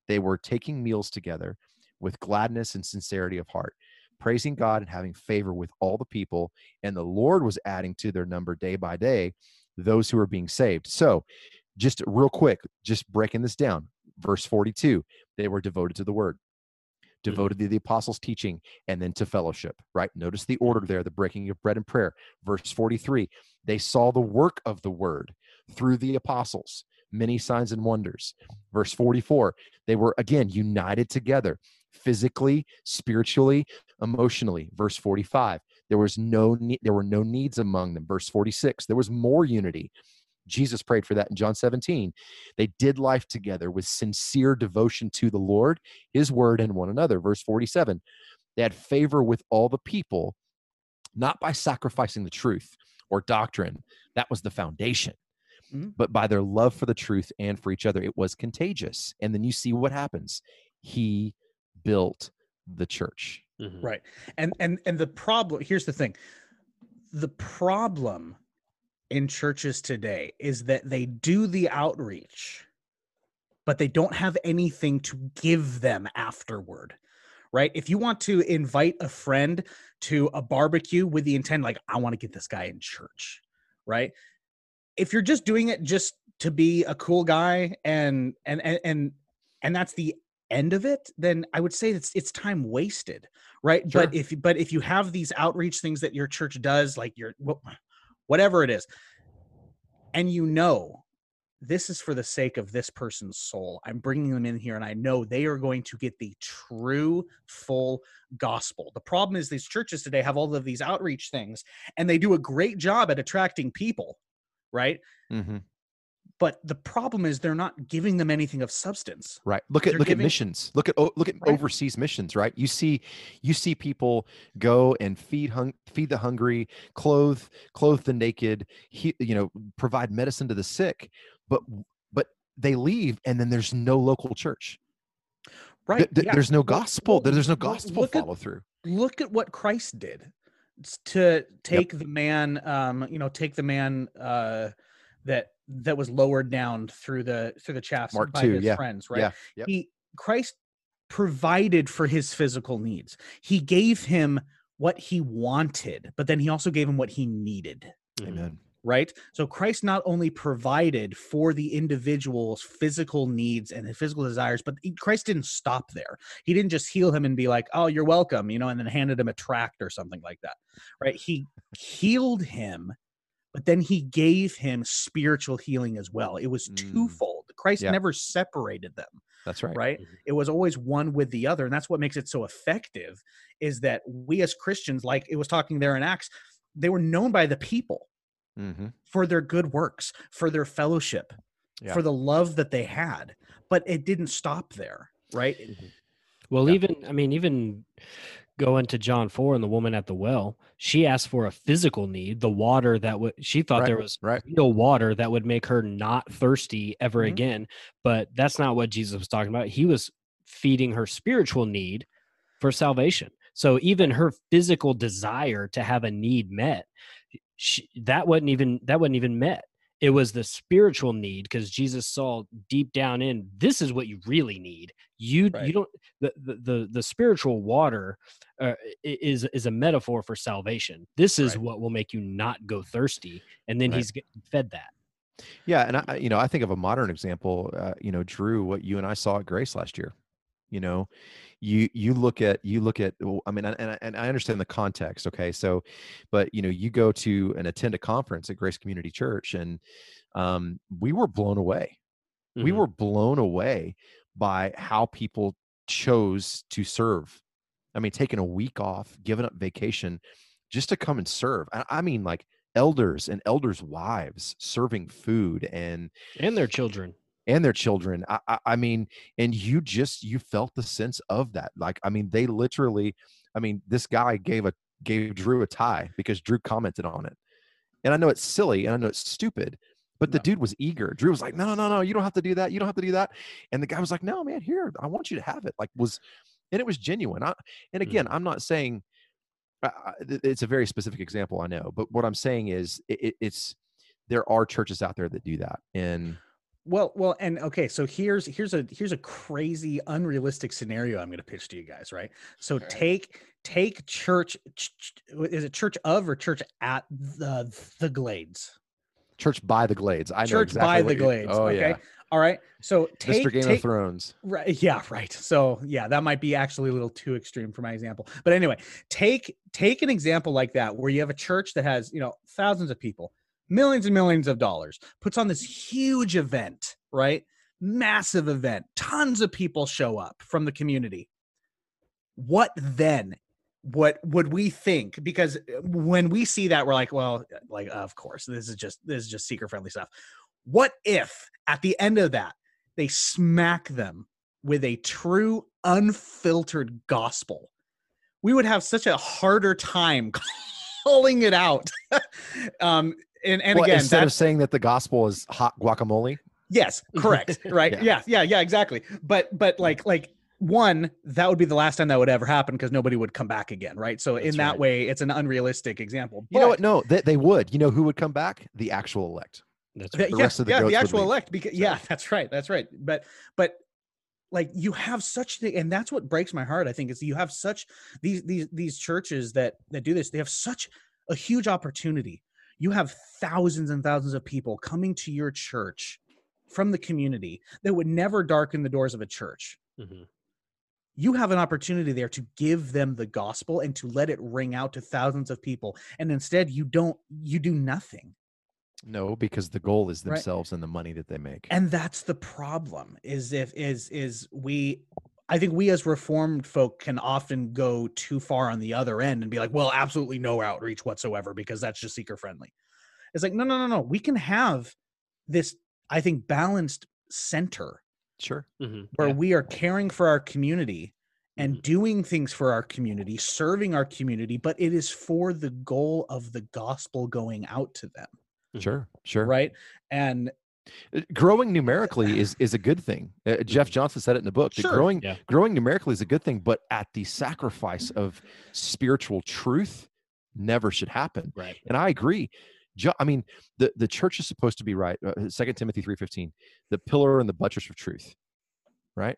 They were taking meals together with gladness and sincerity of heart, praising God and having favor with all the people. And the Lord was adding to their number day by day those who were being saved. So, just real quick, just breaking this down. Verse 42 they were devoted to the word Mm-hmm. devoted to the apostles' teaching, and then to fellowship, right? Notice the order there the breaking of bread and prayer. Verse 43 they saw the work of the word through the apostles, many signs and wonders. Verse 44 they were again united together physically, spiritually, emotionally. Verse 45 there was no need, there were no needs among them. Verse 46 there was more unity. Jesus prayed for that in John 17. They did life together with sincere devotion to the Lord, his word, and one another. Verse 47 they had favor with all the people, not by sacrificing the truth or doctrine. That was the foundation. Mm-hmm. But by their love for the truth and for each other, it was contagious. And then you see what happens. He built the church. Mm-hmm. Right. And and and the problem here's the thing. The problem in churches today is that they do the outreach but they don't have anything to give them afterward right? If you want to invite a friend to a barbecue with the intent like i want to get this guy in church right? If you're just doing it just to be a cool guy and and and and, and that's the end of it then i would say it's it's time wasted right? Sure. but if but if you have these outreach things that your church does like your wh- whatever it is. And you know this is for the sake of this person's soul. I'm bringing them in here and i know they are going to get the true full gospel. The problem is these churches today have all of these outreach things and they do a great job at attracting people right? Hmm but the problem is they're not giving them anything of substance Right. Look at They're look giving- at missions. Look at look at Right. overseas missions. Right. You see you see people go and feed hung, feed the hungry, clothe clothe the naked. He, you know, provide medicine to the sick. But but they leave, and then there's no local church. right Th- yeah. There's no gospel. well, there's no gospel look at- follow through. look at what Christ did to take the man um you know take the man uh that that was lowered down through the through the chaff Mark by two, his yeah, friends right Yeah. Yep. he Christ provided for his physical needs he gave him what he wanted but then he also gave him what he needed Mhm. Amen. right? So Christ not only provided for the individual's physical needs and his physical desires, but Christ didn't stop there. He didn't just heal him and be like, "Oh, you're welcome," you know, and then handed him a tract or something like that, right? He healed him, but then he gave him spiritual healing as well. It was Mm. twofold. Christ Yeah. never separated them That's right. right Mhm. it was always one with the other and that's what makes it so effective is that we as christians like it was talking there in acts they were known by the people hmm for their good works for their fellowship Yeah. for the love that they had but it didn't stop there right Well, Yeah. even I mean, even going into John four and the woman at the well, she asked for a physical need, the water that would she thought there was right. real water that would make her not thirsty ever Mhm. again. But that's not what Jesus was talking about. He was feeding her spiritual need for salvation. So even her physical desire to have a need met, she, that wasn't even that wasn't even met. It was the spiritual need because Jesus saw deep down in this is what you really need. You Right. you don't the the the, spiritual water uh, is is a metaphor for salvation. This is Right. what will make you not go thirsty, and then Right. he's fed that. Yeah, and I, I- you know, I think of a modern example. Uh, you know, Drew, what you and I saw at Grace last year. You know, you you look at you look at. I mean, and I- and I understand the context. Okay, so, but you know, you go to and attend a conference at Grace Community Church, and um, we were blown away. We Mhm. were blown away by how people chose to serve. I mean, taking a week off, giving up vacation, just to come and serve. I, I mean, like elders and elders' wives serving food and and their children. And their children. I, I, I mean, and you just you felt the sense of that. Like, I mean, they literally. I mean, this guy gave a gave Drew a tie because Drew commented on it, and I know it's silly and I know it's stupid. But the No. dude was eager. Drew was like, "No, no, no, no! You don't have to do that. You don't have to do that." And the guy was like, "No, man, here, I want you to have it." Like, was, and it was genuine. I, and again, mm-hmm. I'm not saying I- it's a very specific example, I know, but what I'm saying is, it, it, it's there are churches out there that do that, and well well and okay so here's here's a here's a crazy unrealistic scenario i'm going to pitch to you guys right so Okay. take take church ch- is it church of or church at the the glades church by the Glades. I know church exactly by the you're- glades Oh okay yeah, all right so take, Mr. Game take of Thrones. Right. Yeah. Right. So yeah, that might be actually a little too extreme for my example. But anyway, take take an example like that where you have a church that has you know thousands of people, millions and millions of dollars, puts on this huge event, right? Massive event, tons of people show up from the community. What then? What would we think? Because uh, when we see that, we're like, well, like of course, this is just this is just seeker friendly stuff. What if at the end of that they smack them with a true unfiltered gospel? We would have such a harder time calling it out. um, and and Well, again, instead of saying that the gospel is hot guacamole, Yes, correct. Right. Yeah. yeah. yeah, yeah, exactly. But but like like one that would be the last time that would ever happen because nobody would come back again right so That's in that right. way it's an unrealistic example You know what? No, they, they would. You know who would come back? The actual elect. That's The- right. The yeah, rest of the yeah, the actual elect. Because yeah, that's right, that's right. But but like you have such the, and that's what breaks my heart. I think is you have such these these these churches that that do this. They have such a huge opportunity. You have thousands and thousands of people coming to your church from the community that would never darken the doors of a church. Mhm. You have an opportunity there to give them the gospel and to let it ring out to thousands of people. And instead, you don't. You do nothing. No, because the goal is Right. themselves and the money that they make. and that's the problem is if is is we i think we as reformed folk can often go too far on the other end and be like well absolutely no outreach whatsoever because that's just seeker friendly it's like no no no no we can have this i think balanced center sure. Mhm. where Yeah. we are caring for our community and Mhm. doing things for our community serving our community but it is for the goal of the gospel going out to them Mhm. Sure. Sure. right and Growing numerically is is a good thing. Uh, Jeff Johnson said it in the book. Sure. growing Yeah. growing numerically is a good thing, but at the sacrifice of spiritual truth never should happen. Right. And I agree. Jo- I mean, the the church is supposed to be right. uh, Second Timothy three fifteen, the pillar and the buttress of truth, right?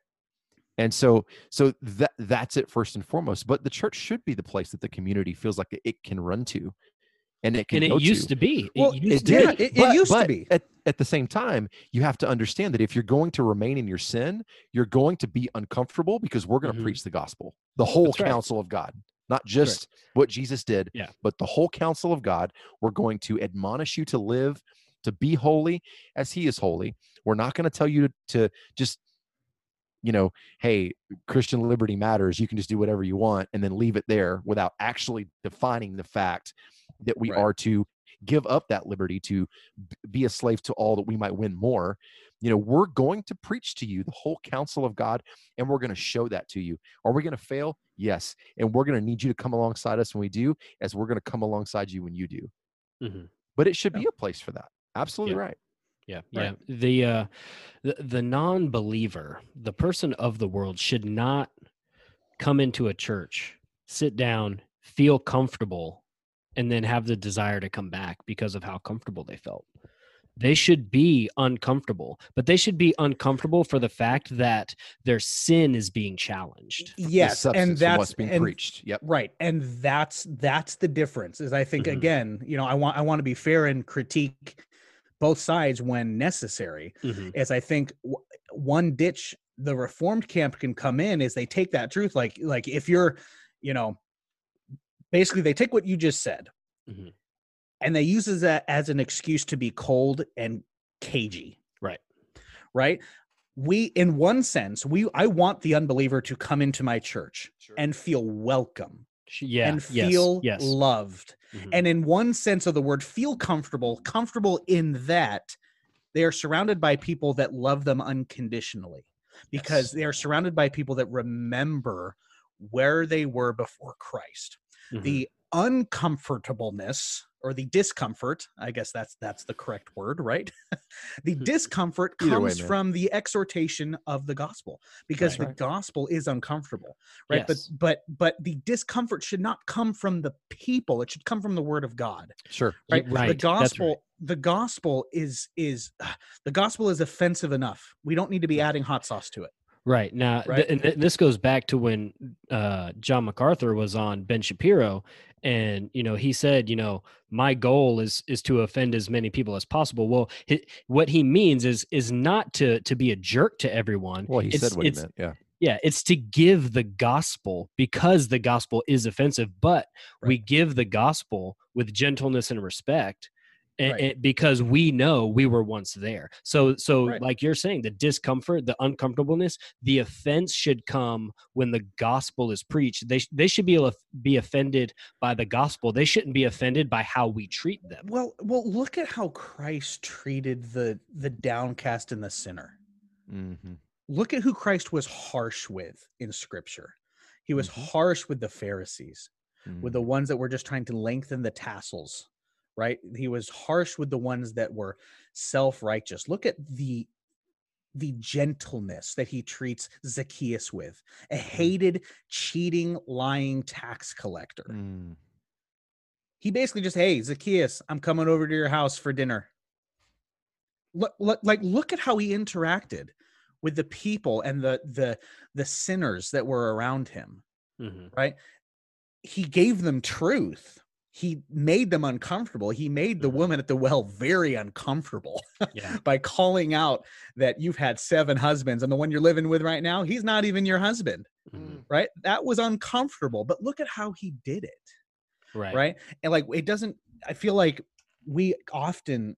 And so, so that that's it first and foremost. But the church should be the place that the community feels like it can run to, and it can And go it used to. to be. Well, it it used to did. be. It- it But- used to be. At, at the same time, you have to understand that if you're going to remain in your sin, you're going to be uncomfortable because we're going to Mhm. preach the gospel, the whole That's right. counsel of God, not just what Jesus did, Yeah. but the whole counsel of God. We're going to admonish you to live, to be holy as He is holy. We're not going to tell you to, to just, you know, hey, Christian liberty matters. You can just do whatever you want and then leave it there without actually defining the fact that we Right. are to give up that liberty to be a slave to all that we might win more you know we're going to preach to you the whole counsel of god and we're going to show that to you are we going to fail yes and we're going to need you to come alongside us when we do as we're going to come alongside you when you do Mhm. but it should Yeah. be a place for that absolutely Yeah. right Yeah, Right. yeah. The uh, the the non-believer, the person of the world, should not come into a church, sit down, feel comfortable, and then have the desire to come back because of how comfortable they felt. They should be uncomfortable, but they should be uncomfortable for the fact that their sin is being challenged. Yes and that's what's being and, preached yep right and that's that's the difference is i think Mhm. again you know i want i want to be fair and critique both sides when necessary Mhm. is i think w- one ditch the reformed camp can come in is they take that truth like like if you're you know basically they take what you just said Mhm. and they use that as an excuse to be cold and cagey Right. right we in one sense we i want the unbeliever to come into my church and feel welcome Yeah. and feel yes. loved Mhm. and in one sense of the word feel comfortable comfortable in that they are surrounded by people that love them unconditionally because Yes. they are surrounded by people that remember where they were before christ Mhm. the uncomfortableness or the discomfort i guess that's that's the correct word right the Mhm. discomfort Either way, comes from the exhortation of the gospel because Right. the gospel is uncomfortable right Yes. but but but the discomfort should not come from the people it should come from the word of god sure Yeah, right, right, the gospel right. the gospel is is the gospel is offensive enough we don't need to be adding hot sauce to it Right now, th- Right? and th- this goes back to when uh, John MacArthur was on Ben Shapiro, and you know he said, you know, my goal is is to offend as many people as possible. Well, hi what he means is is not to to be a jerk to everyone. well he It's- said what he meant yeah Yeah, it's to give the gospel because the gospel is offensive, but we give the gospel with gentleness and respect. And, Right. and because we know we were once there so so Right. like you're saying the discomfort the uncomfortableness the offense should come when the gospel is preached they, they should be able to be offended by the gospel they shouldn't be offended by how we treat them well well look at how christ treated the the downcast and the sinner hmm look at who christ was harsh with in scripture he was Mhm. harsh with the pharisees with the Mm-hmm. ones that were just trying to lengthen the tassels right he was harsh with the ones that were self-righteous look at the the gentleness that he treats Zacchaeus with, a Mm. hated, cheating, lying tax collector. Mm. He basically just, hey, Zacchaeus, I'm coming over to your house for dinner. Look, look, like, look at how he interacted with the people and the the the sinners that were around him. Mhm. Right? He gave them truth. He made them uncomfortable. He made the Mhm. woman at the well very uncomfortable Yeah. by calling out that you've had seven husbands and the one you're living with right now, he's not even your husband. Mhm. Right? That was uncomfortable. But look at how he did it Right. right and like it doesn't i feel like we often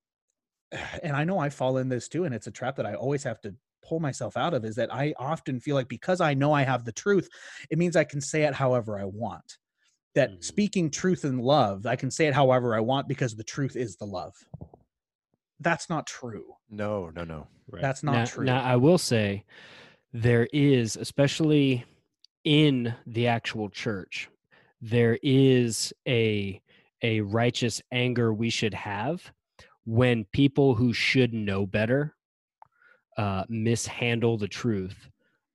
and i know i fall in this too and it's a trap that i always have to pull myself out of is that i often feel like because i know i have the truth it means i can say it however i want that Mhm. speaking truth in love i can say it however i want because the truth is the love that's not true No, no, no. Right. That's not now, true. Now, I will say there is, especially in the actual church, there is a a righteous anger we should have when people who should know better uh, mishandle the truth,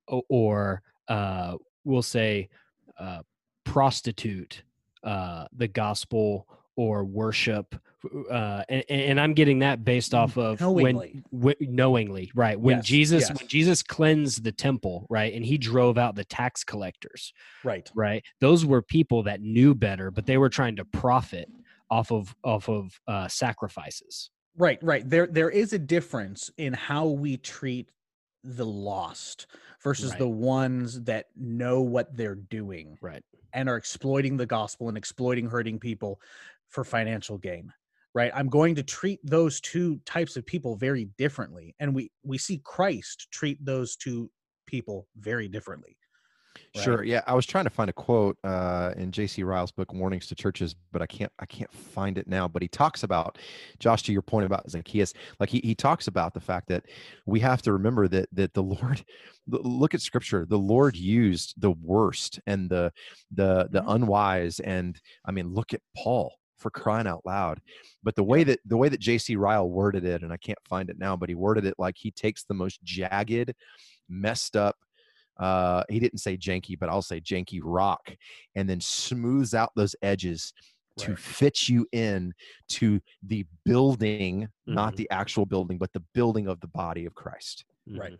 or, or uh, we'll say uh, prostitute uh, the gospel or worship. Uh, and, and I'm getting that based off of Knowingly. when w- knowingly, right? When Yes, Jesus yes. when Jesus cleansed the temple, right, and he drove out the tax collectors, right right? Those were people that knew better, but they were trying to profit off of off of uh, sacrifices. Right, right. There there is a difference in how we treat the lost versus Right. the ones that know what they're doing Right. and are exploiting the gospel and exploiting hurting people for financial gain. Right? I'm going to treat those two types of people very differently and we we see Christ treat those two people very differently. Sure. Yeah, I was trying to find a quote uh, in J.C. Ryle's book "Warnings to Churches," but I can't. I can't find it now. But he talks about, Josh, to your point about Zacchaeus, like he he talks about the fact that we have to remember that that the Lord, look at Scripture. The Lord used the worst and the the the Mhm. unwise, and I mean, look at Paul for crying out loud. But the way that the way that J.C. Ryle worded it, and I can't find it now, but he worded it like he takes the most jagged, messed up uh he didn't say janky but i'll say janky rock and then smooths out those edges to fit you in to the building not Mhm. the actual building but the building of the body of christ Right. Mhm.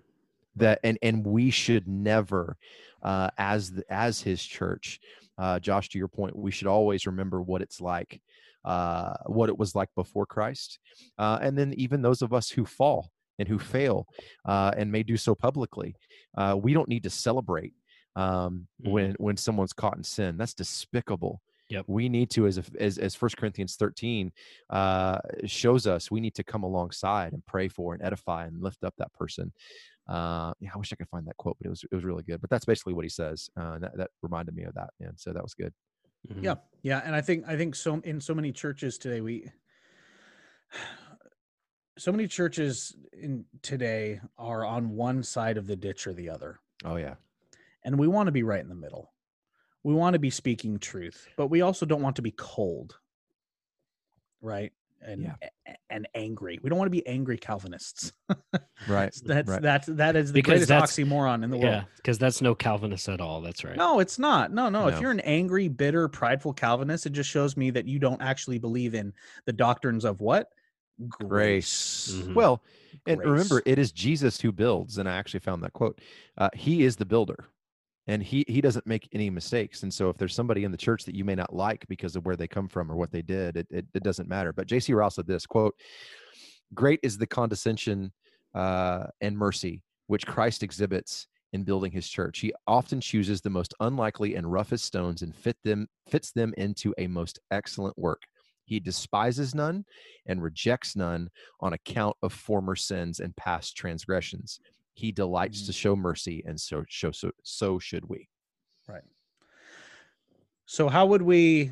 that and and we should never uh as the, as his church uh josh to your point we should always remember what it's like uh what it was like before christ uh and then even those of us who fall and who fail uh and may do so publicly uh we don't need to celebrate um Mhm. when when someone's caught in sin that's despicable Yep. we need to as as as first corinthians 13 uh shows us we need to come alongside and pray for and edify and lift up that person uh yeah i wish i could find that quote but it was it was really good but that's basically what he says uh that, that reminded me of that and so that was good Mhm. Yeah, yeah, and I think I think so in so many churches today we so many churches in today are on one side of the ditch or the other. oh yeah And we want to be right in the middle. We want to be speaking truth, but we also don't want to be cold. Right? And Yeah. and angry. We don't want to be angry Calvinists. right That's right. that's that is the Because greatest oxymoron in the world. Yeah, because that's no Calvinist at all. That's right. No, it's not. No, no, No. If you're an angry, bitter, prideful Calvinist, it just shows me that you don't actually believe in the doctrines of what? Grace. Mhm. well and remember it is jesus who builds and i actually found that quote uh, he is the builder and he he doesn't make any mistakes. And so if there's somebody in the church that you may not like because of where they come from or what they did it, it, it doesn't matter. But J.C. Ryle's said this quote great is the condescension uh, and mercy which christ exhibits in building his church. He often chooses the most unlikely and roughest stones and fit them fits them into a most excellent work he despises none and rejects none on account of former sins and past transgressions. He delights to mm. show mercy, and so show so, so should we. Right. So how would we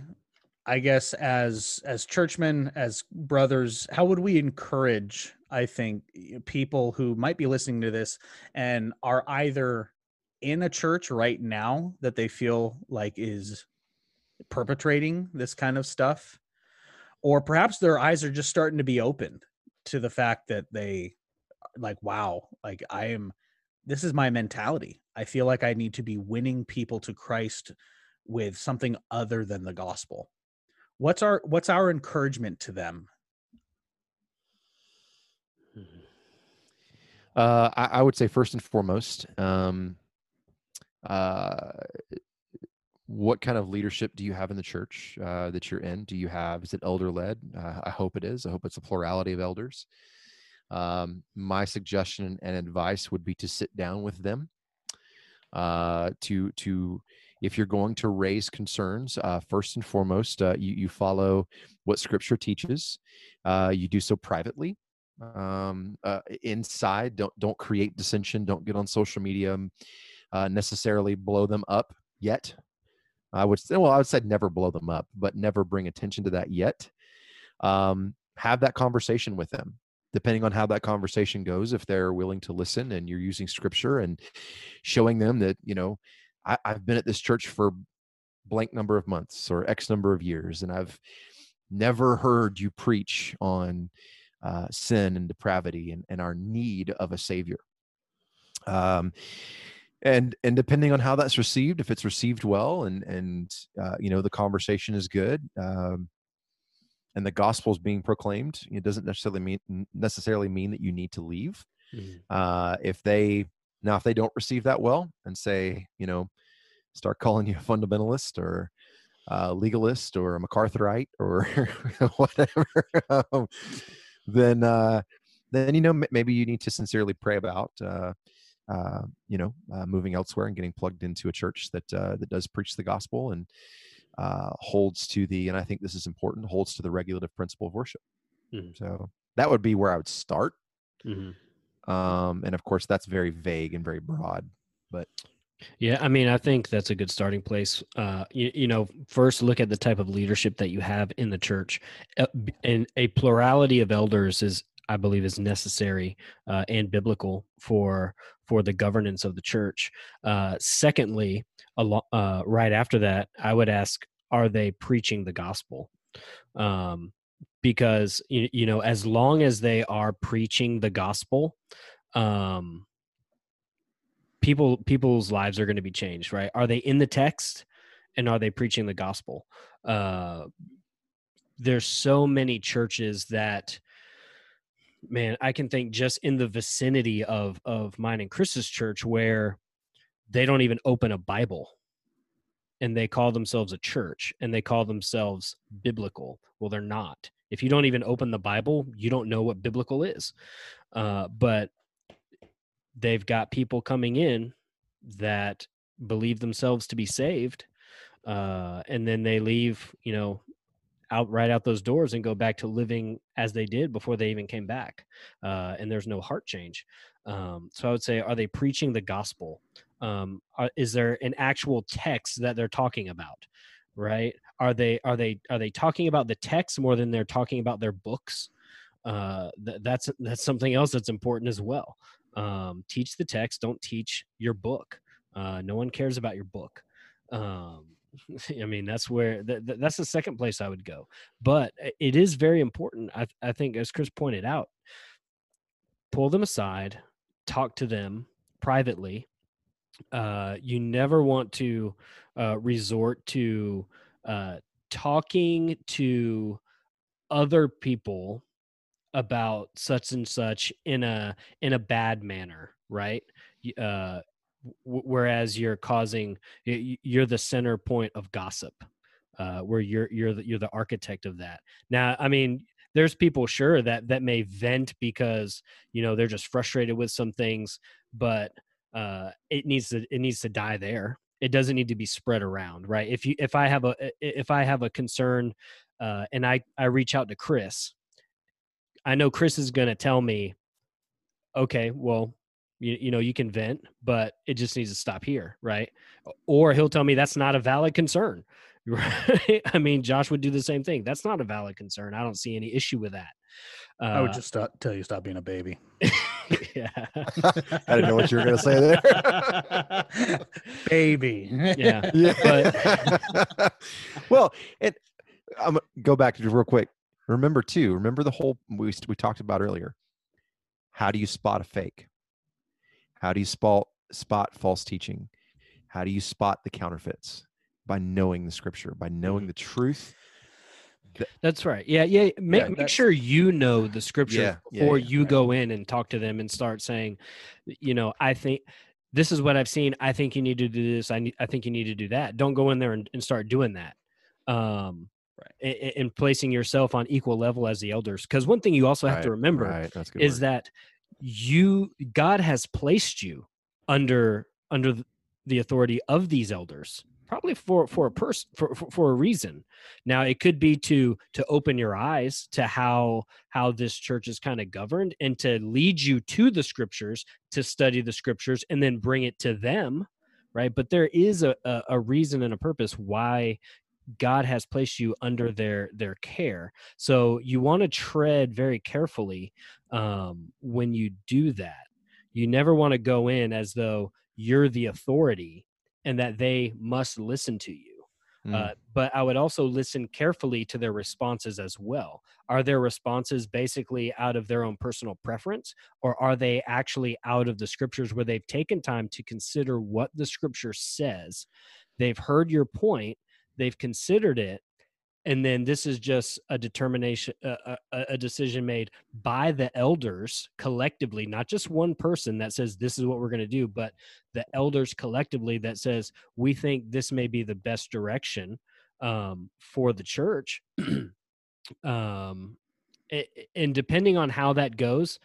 I guess as as churchmen, as brothers, how would we encourage I think people who might be listening to this and are either in a church right now that they feel like is perpetrating this kind of stuff or perhaps their eyes are just starting to be opened to the fact that they like wow like i am this is my mentality. I feel like i need to be winning people to christ with something other than the gospel. What's our what's our encouragement to them? Uh, I, I would say first and foremost, um, uh, what kind of leadership do you have in the church uh, that you're in? Do you have is it elder led? Uh, I hope it is. I hope it's a plurality of elders. Um, my suggestion and advice would be to sit down with them. Uh, to to if you're going to raise concerns, uh, first and foremost, uh, you you follow what Scripture teaches. Uh, you do so privately um, inside. Don't don't create dissension. Don't get on social media um, necessarily blow them up yet. I would say, well, I would say never blow them up, but never bring attention to that yet. Um, have that conversation with them. Depending on how that conversation goes, if they're willing to listen and you're using scripture and showing them that, you know, I, I've been at this church for blank number of months or X number of years, and I've never heard you preach on uh, sin and depravity and, and our need of a savior. Um, and and depending on how that's received, if it's received well and and uh, you know the conversation is good, um, and the gospel is being proclaimed, it doesn't necessarily mean necessarily mean that you need to leave. Mm-hmm. Uh, if they now if they don't receive that well and say you know start calling you a fundamentalist or uh, legalist or a MacArthurite or whatever, um, then uh, then you know maybe you need to sincerely pray about uh, uh, you know uh, moving elsewhere and getting plugged into a church that uh, that does preach the gospel and uh, holds to the and I think this is important holds to the regulative principle of worship. Mm-hmm. So that would be where I would start. Mm-hmm. Um, and of course, that's very vague and very broad, but yeah, I mean, I think that's a good starting place. Uh, you, you, know, first look at the type of leadership that you have in the church, uh, and a plurality of elders is, I believe, is necessary uh, and biblical for for the governance of the church. Uh, secondly, lo- uh, right after that, I would ask, are they preaching the gospel? Um, because you, you know, as long as they are preaching the gospel, um, people people's lives are going to be changed right are they in the text and are they preaching the gospel uh there's so many churches that man i can think just in the vicinity of of mine and chris's church where they don't even open a bible and they call themselves a church and they call themselves biblical. Well they're not. If you don't even open the bible you don't know what biblical is. Uh, but they've got people coming in that believe themselves to be saved uh, and then they leave you know out right out those doors and go back to living as they did before they even came back uh, and there's no heart change. Um, so i would say are they preaching the gospel? Um, are, is there an actual text that they're talking about right? Are they are they are they talking about the text more than they're talking about their books? Uh, th- that's that's something else that's important as well. Um, teach the text don't teach your book. Uh, no one cares about your book. Um, i mean that's where th- th- that's the second place i would go but it is very important I, I think as chris pointed out pull them aside talk to them privately uh, you never want to uh, resort to uh, talking to other people about such and such in a in a bad manner right? Uh whereas you're causing you're the center point of gossip uh where you're you're the, you're the architect of that. Now i mean there's people sure that that may vent because you know they're just frustrated with some things but uh it needs to it needs to die there. It doesn't need to be spread around right? If you if i have a if i have a concern uh and i i reach out to chris I know Chris is going to tell me, okay, well, you, you know, you can vent, but it just needs to stop here, right? Or he'll tell me that's not a valid concern, right? I mean, Josh would do the same thing. That's not a valid concern. I don't see any issue with that. Uh, I would uh, just stop, tell you stop being a baby. yeah, I didn't know what you were going to say there. baby. Yeah, yeah. But well, it. I'm go back to you real quick remember too remember the whole we, we talked about earlier How do you spot a fake? How do you spot spot false teaching? How do you spot the counterfeits? By knowing the scripture, by knowing the truth. That's right. Yeah, yeah. Make, Yeah, make sure you know the scripture Yeah, before yeah, you right. go in and talk to them and start saying, you know, I think this is what I've seen. I think you need to do this. I need, I think you need to do that. Don't go in there and, and start doing that. Um, Right. and, and placing yourself on equal level as the elders. Because one thing you also have to remember Right, that's a good. is word. that you God has placed you under under the authority of these elders probably for for a person for, for for a reason. Now it could be to to open your eyes to how how this church is kind of governed and to lead you to the scriptures to study the scriptures and then bring it to them right? But there is a a, a reason and a purpose why god has placed you under their their care so you want to tread very carefully um, when you do that. You never want to go in as though you're the authority and that they must listen to you. Mm. Uh, but I would also listen carefully to their responses as well. Are their responses basically out of their own personal preference, or are they actually out of the scriptures where they've taken time to consider what the scripture says? They've heard your point, they've considered it, and then this is just a determination a, a, a decision made by the elders collectively not just one person that says this is what we're going to do but the elders collectively that says we think this may be the best direction um, for the church. Um, and depending on how that goes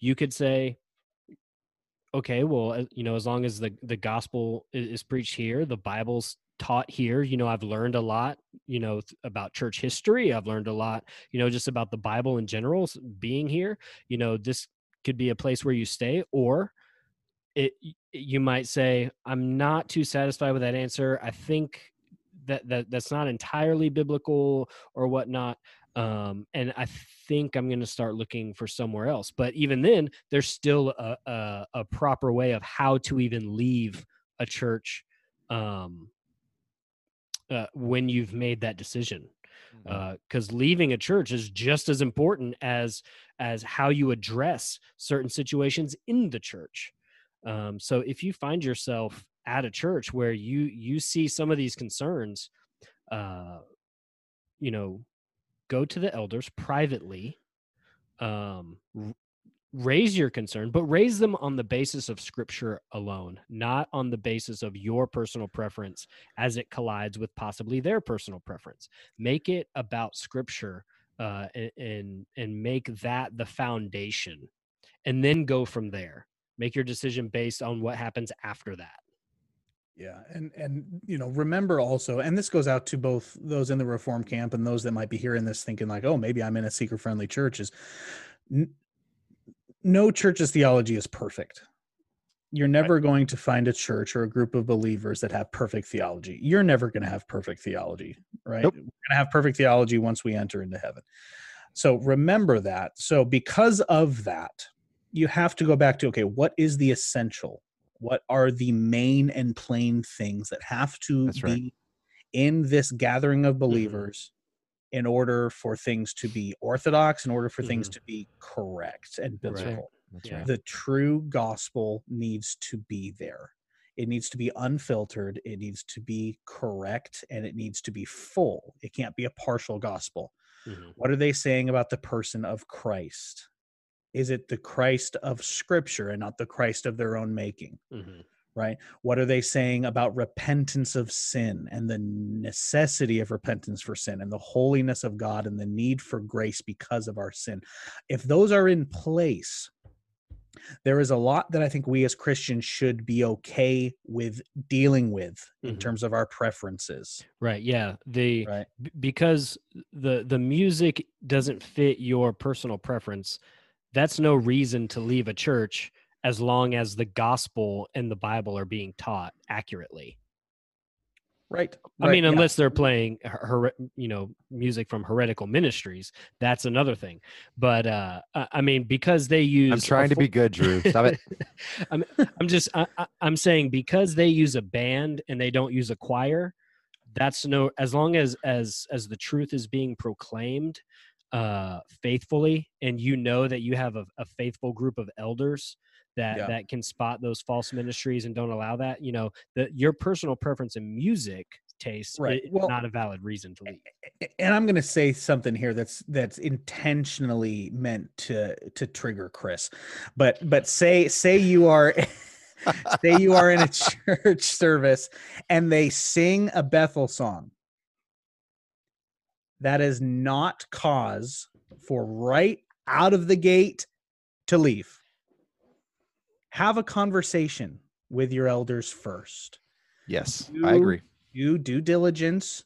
you could say okay well uh, you know as long as the the gospel is preached here the bible's taught here you know i've learned a lot you know about church history i've learned a lot you know just about the bible in general being here you know this could be a place where you stay or it you might say i'm not too satisfied with that answer i think that, that that's not entirely biblical or whatnot um, and i think i'm going to start looking for somewhere else but even then there's still a, a, a proper way of how to even leave a church um, uh, when you've made that decision because leaving a church is just as important as as how you address certain situations in the church. Um, so if you find yourself at a church where you you see some of these concerns uh, you know go to the elders privately um, raise your concern but raise them on the basis of scripture alone not on the basis of your personal preference as it collides with possibly their personal preference make it about scripture uh, and and make that the foundation and then go from there make your decision based on what happens after that Yeah, and and you know, remember also, and this goes out to both those in the reform camp and those that might be hearing this thinking like, "Oh, maybe I'm in a seeker-friendly church." Is n- no church's theology is perfect. You're never going to find a church or a group of believers that have perfect theology. You're never going to have perfect theology, right? Nope. We're going to have perfect theology once we enter into heaven. So remember that. So because of that, you have to go back to okay, what is the essential? What are the main and plain things that have to That's be right. in this gathering of mm-hmm. believers in order for things to be orthodox, in order for things Mhm. to be correct and That's right. biblical? That's right. The true gospel needs to be there. It needs to be unfiltered, it needs to be correct, and it needs to be full. It can't be a partial gospel. Mhm. What are they saying about the person of Christ? Is it the Christ of Scripture and not the Christ of their own making? Mhm. Right? What are they saying about repentance of sin and the necessity of repentance for sin and the holiness of God and the need for grace because of our sin? If those are in place, there is a lot that I think we as Christians should be okay with dealing with in Mhm. terms of our preferences. right yeah the Right. b- because the the music doesn't fit your personal preference that's no reason to leave a church as long as the gospel and the bible are being taught accurately Right. i mean right, yeah. unless they're playing her, you know music from heretical ministries that's another thing but uh i mean because they use I'm trying to be good, Drew. Stop it. I'm, I'm just I, I- i'm saying because they use a band and they don't use a choir that's no as long as as as the truth is being proclaimed uh, faithfully, and you know that you have a, a faithful group of elders that Yeah. that can spot those false ministries and don't allow that, you know, that your personal preference in music taste Right. is Well- not a valid reason to leave. and I'm going to say something here that's that's intentionally meant to to trigger Chris. But but say say you are say you are in a church service and they sing a Bethel song. That is not cause for right out of the gate to leave. Have a conversation with your elders first Yes, You- I agree. do due diligence,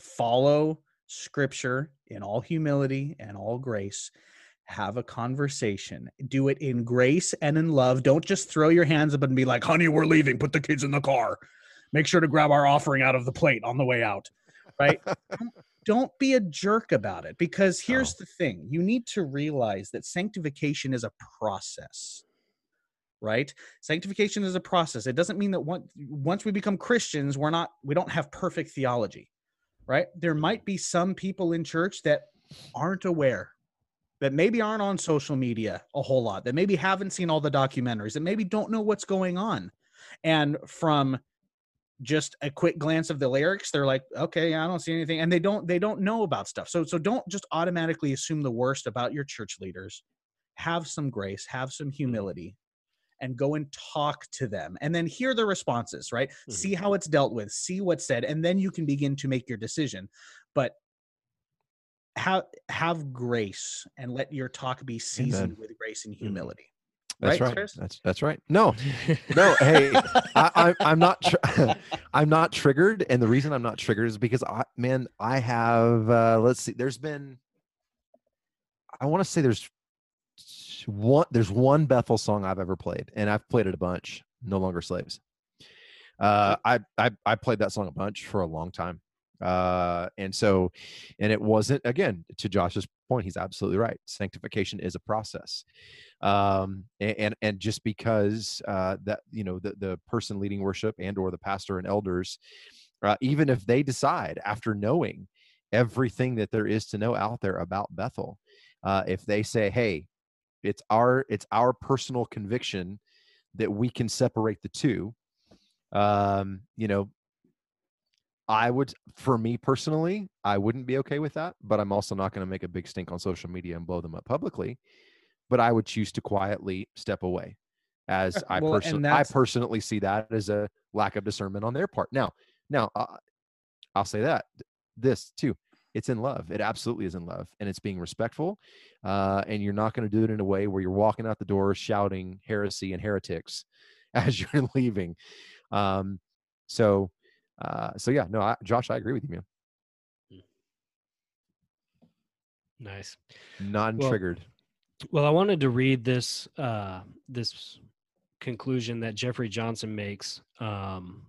follow scripture in all humility and all grace. Have a conversation. Do it in grace and in love. Don't just throw your hands up and be like, honey, we're leaving. Put the kids in the car. Make sure to grab our offering out of the plate on the way out. Right? don't, don't be a jerk about it because here's oh. the thing you need to realize that sanctification is a process right? Sanctification is a process. It doesn't mean that once once we become christians we're not we don't have perfect theology right? There might be some people in church that aren't aware that maybe aren't on social media a whole lot that maybe haven't seen all the documentaries that maybe don't know what's going on. And from just a quick glance of the lyrics they're like okay i don't see anything and they don't they don't know about stuff. So so don't just automatically assume the worst about your church leaders. Have some grace have some mm-hmm. humility and go and talk to them and then hear the responses right Mhm. see how it's dealt with see what's said and then you can begin to make your decision but have have grace and let your talk be seasoned with grace and humility That's Right, right. That's that's right. No, no. Hey, I, I, I'm not. Tr- I'm not triggered, and the reason I'm not triggered is because I, man, I have. Uh, let's see. There's been. I want to say there's one. There's one Bethel song I've ever played, and I've played it a bunch. No longer slaves. Uh, I, I I played that song a bunch for a long time, uh, and so, and it wasn't again to Josh's point. He's absolutely right. Sanctification is a process um a- and and just because uh that you know the the person leading worship and or the pastor and elders uh, even if they decide after knowing everything that there is to know out there about bethel uh if they say hey it's our it's our personal conviction that we can separate the two um you know I would, for me personally, I wouldn't be okay with that, but I'm also not going to make a big stink on social media and blow them up publicly. But I would choose to quietly step away, as Uh, I well, and person I personally see that as a lack of discernment on their part. Now, now uh, I'll say that th- this too, it's in love. It absolutely is in love, and it's being respectful. Uh, and you're not going to do it in a way where you're walking out the door shouting heresy and heretics as you're leaving. Um, so, uh, so yeah, no, I, Josh, I agree with you, man. Nice. Non Well, triggered. Well, I wanted to read this uh, this conclusion that Jeffrey Johnson makes um,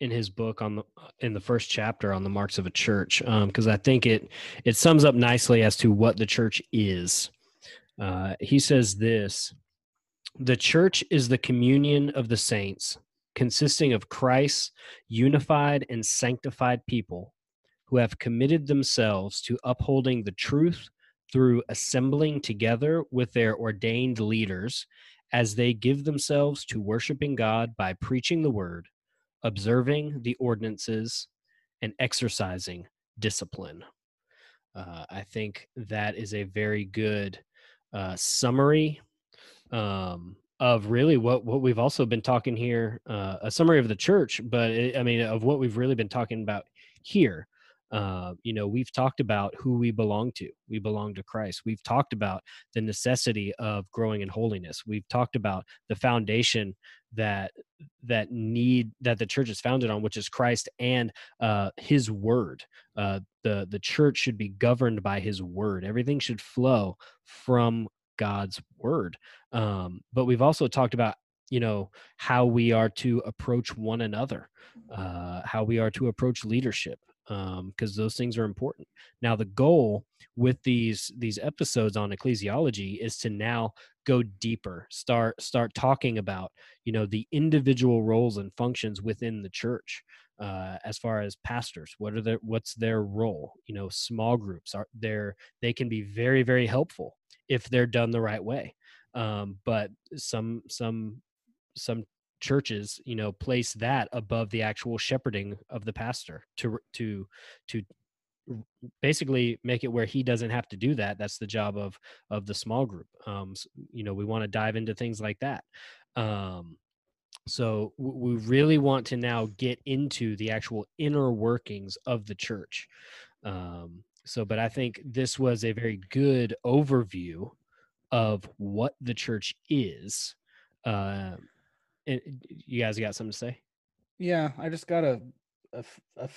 in his book on the in the first chapter on the marks of a church because I think it it sums up nicely as to what the church is. Uh, he says this: the church is the communion of the saints, consisting of Christ's unified and sanctified people who have committed themselves to upholding the truth through assembling together with their ordained leaders as they give themselves to worshiping God by preaching the word, observing the ordinances, and exercising discipline. Uh, I think that is a very good uh, summary um, of really what, what we've also been talking here, uh, a summary of the church, but it, I mean, of what we've really been talking about here. Uh, you know we've talked about who we belong to. We belong to christ. We've talked about the necessity of growing in holiness. We've talked about the foundation that that need that the church is founded on which is christ and uh, his word. Uh, the the church should be governed by his word. Everything should flow from god's word. Um, but we've also talked about you know how we are to approach one another uh, how we are to approach leadership because those things are important. Now, the goal with these these episodes on ecclesiology is to now go deeper, start start talking about you know the individual roles and functions within the church. uh, as far as pastors what are their what's their role you know small groups are there they can be very very helpful if they're done the right way um, but some some some churches you know place that above the actual shepherding of the pastor to to to basically make it where he doesn't have to do that that's the job of of the small group. Um s- you know we want to dive into things like that. Um so we really want to now get into the actual inner workings of the church. Um so but i think this was a very good overview of what the church is uh you guys got something to say Yeah, I just got a a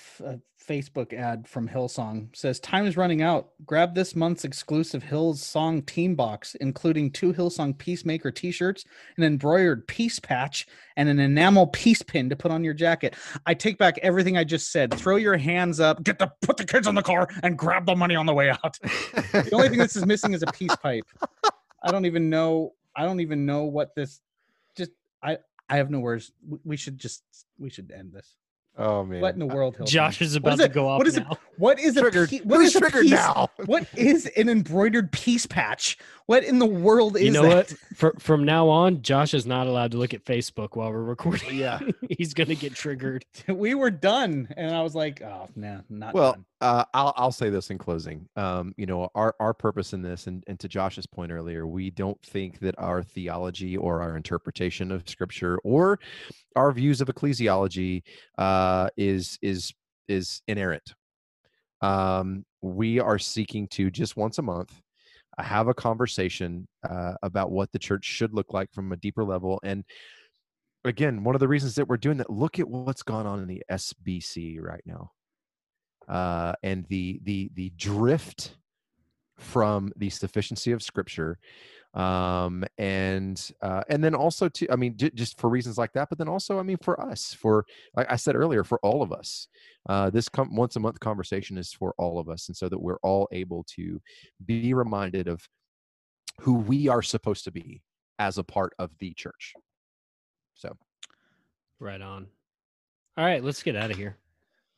Facebook ad from Hillsong says time is running out. Grab this month's exclusive Hillsong team box, including two Hillsong Peacemaker T-shirts, an embroidered peace patch, and an enamel peace pin to put on your jacket. I take back everything I just said. Throw your hands up, get the put the kids in the car, and grab the money on the way out. the only thing this is missing is a peace pipe. I don't even know. I don't even know what this. Just I. I have no words. We- We should just. We should end this. Oh man. What in the world, Hillsong? josh is about is to it? go off What is now it? What is a triggered? pe- what Who's a triggered peace- now? What is an embroidered peace patch? What in the world is it? you know that? what For, from now on josh is not allowed to look at facebook while we're recording Yeah. he's gonna get triggered We were done, and I was like, "Oh, no, not Well, done." uh, I'll I'll say this in closing. Um, you know, our our purpose in this, and, and to Josh's point earlier, we don't think that our theology or our interpretation of Scripture or our views of ecclesiology uh, is is is inerrant. Um, we are seeking to just once a month uh, have a conversation uh, about what the church should look like from a deeper level and again one of the reasons that we're doing that look at what's gone on in the sbc right now uh, and the the the drift from the sufficiency of scripture um and uh and then also to i mean j- just for reasons like that but then also i mean for us for like i said earlier for all of us uh this com- once a month conversation is for all of us and so that we're all able to be reminded of who we are supposed to be as a part of the church. So. Right on. All right let's get out of here.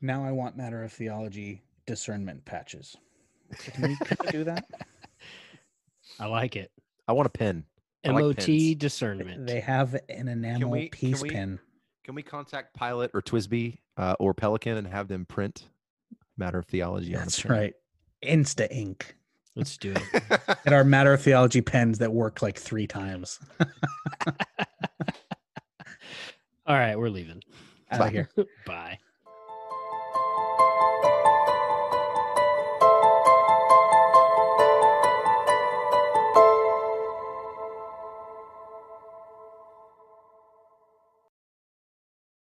Now I want matter of theology discernment patches. Can we, can we do that? i like it i want a pen I like mot pens. discernment They have an enamel we- can peace we- pin. can we contact pilot or TWSBI uh, or Pelikan and have them print matter of theology on a That's right. Insta ink. let's do it And our matter of theology pens that work like three times. all right we're leaving Out of here. bye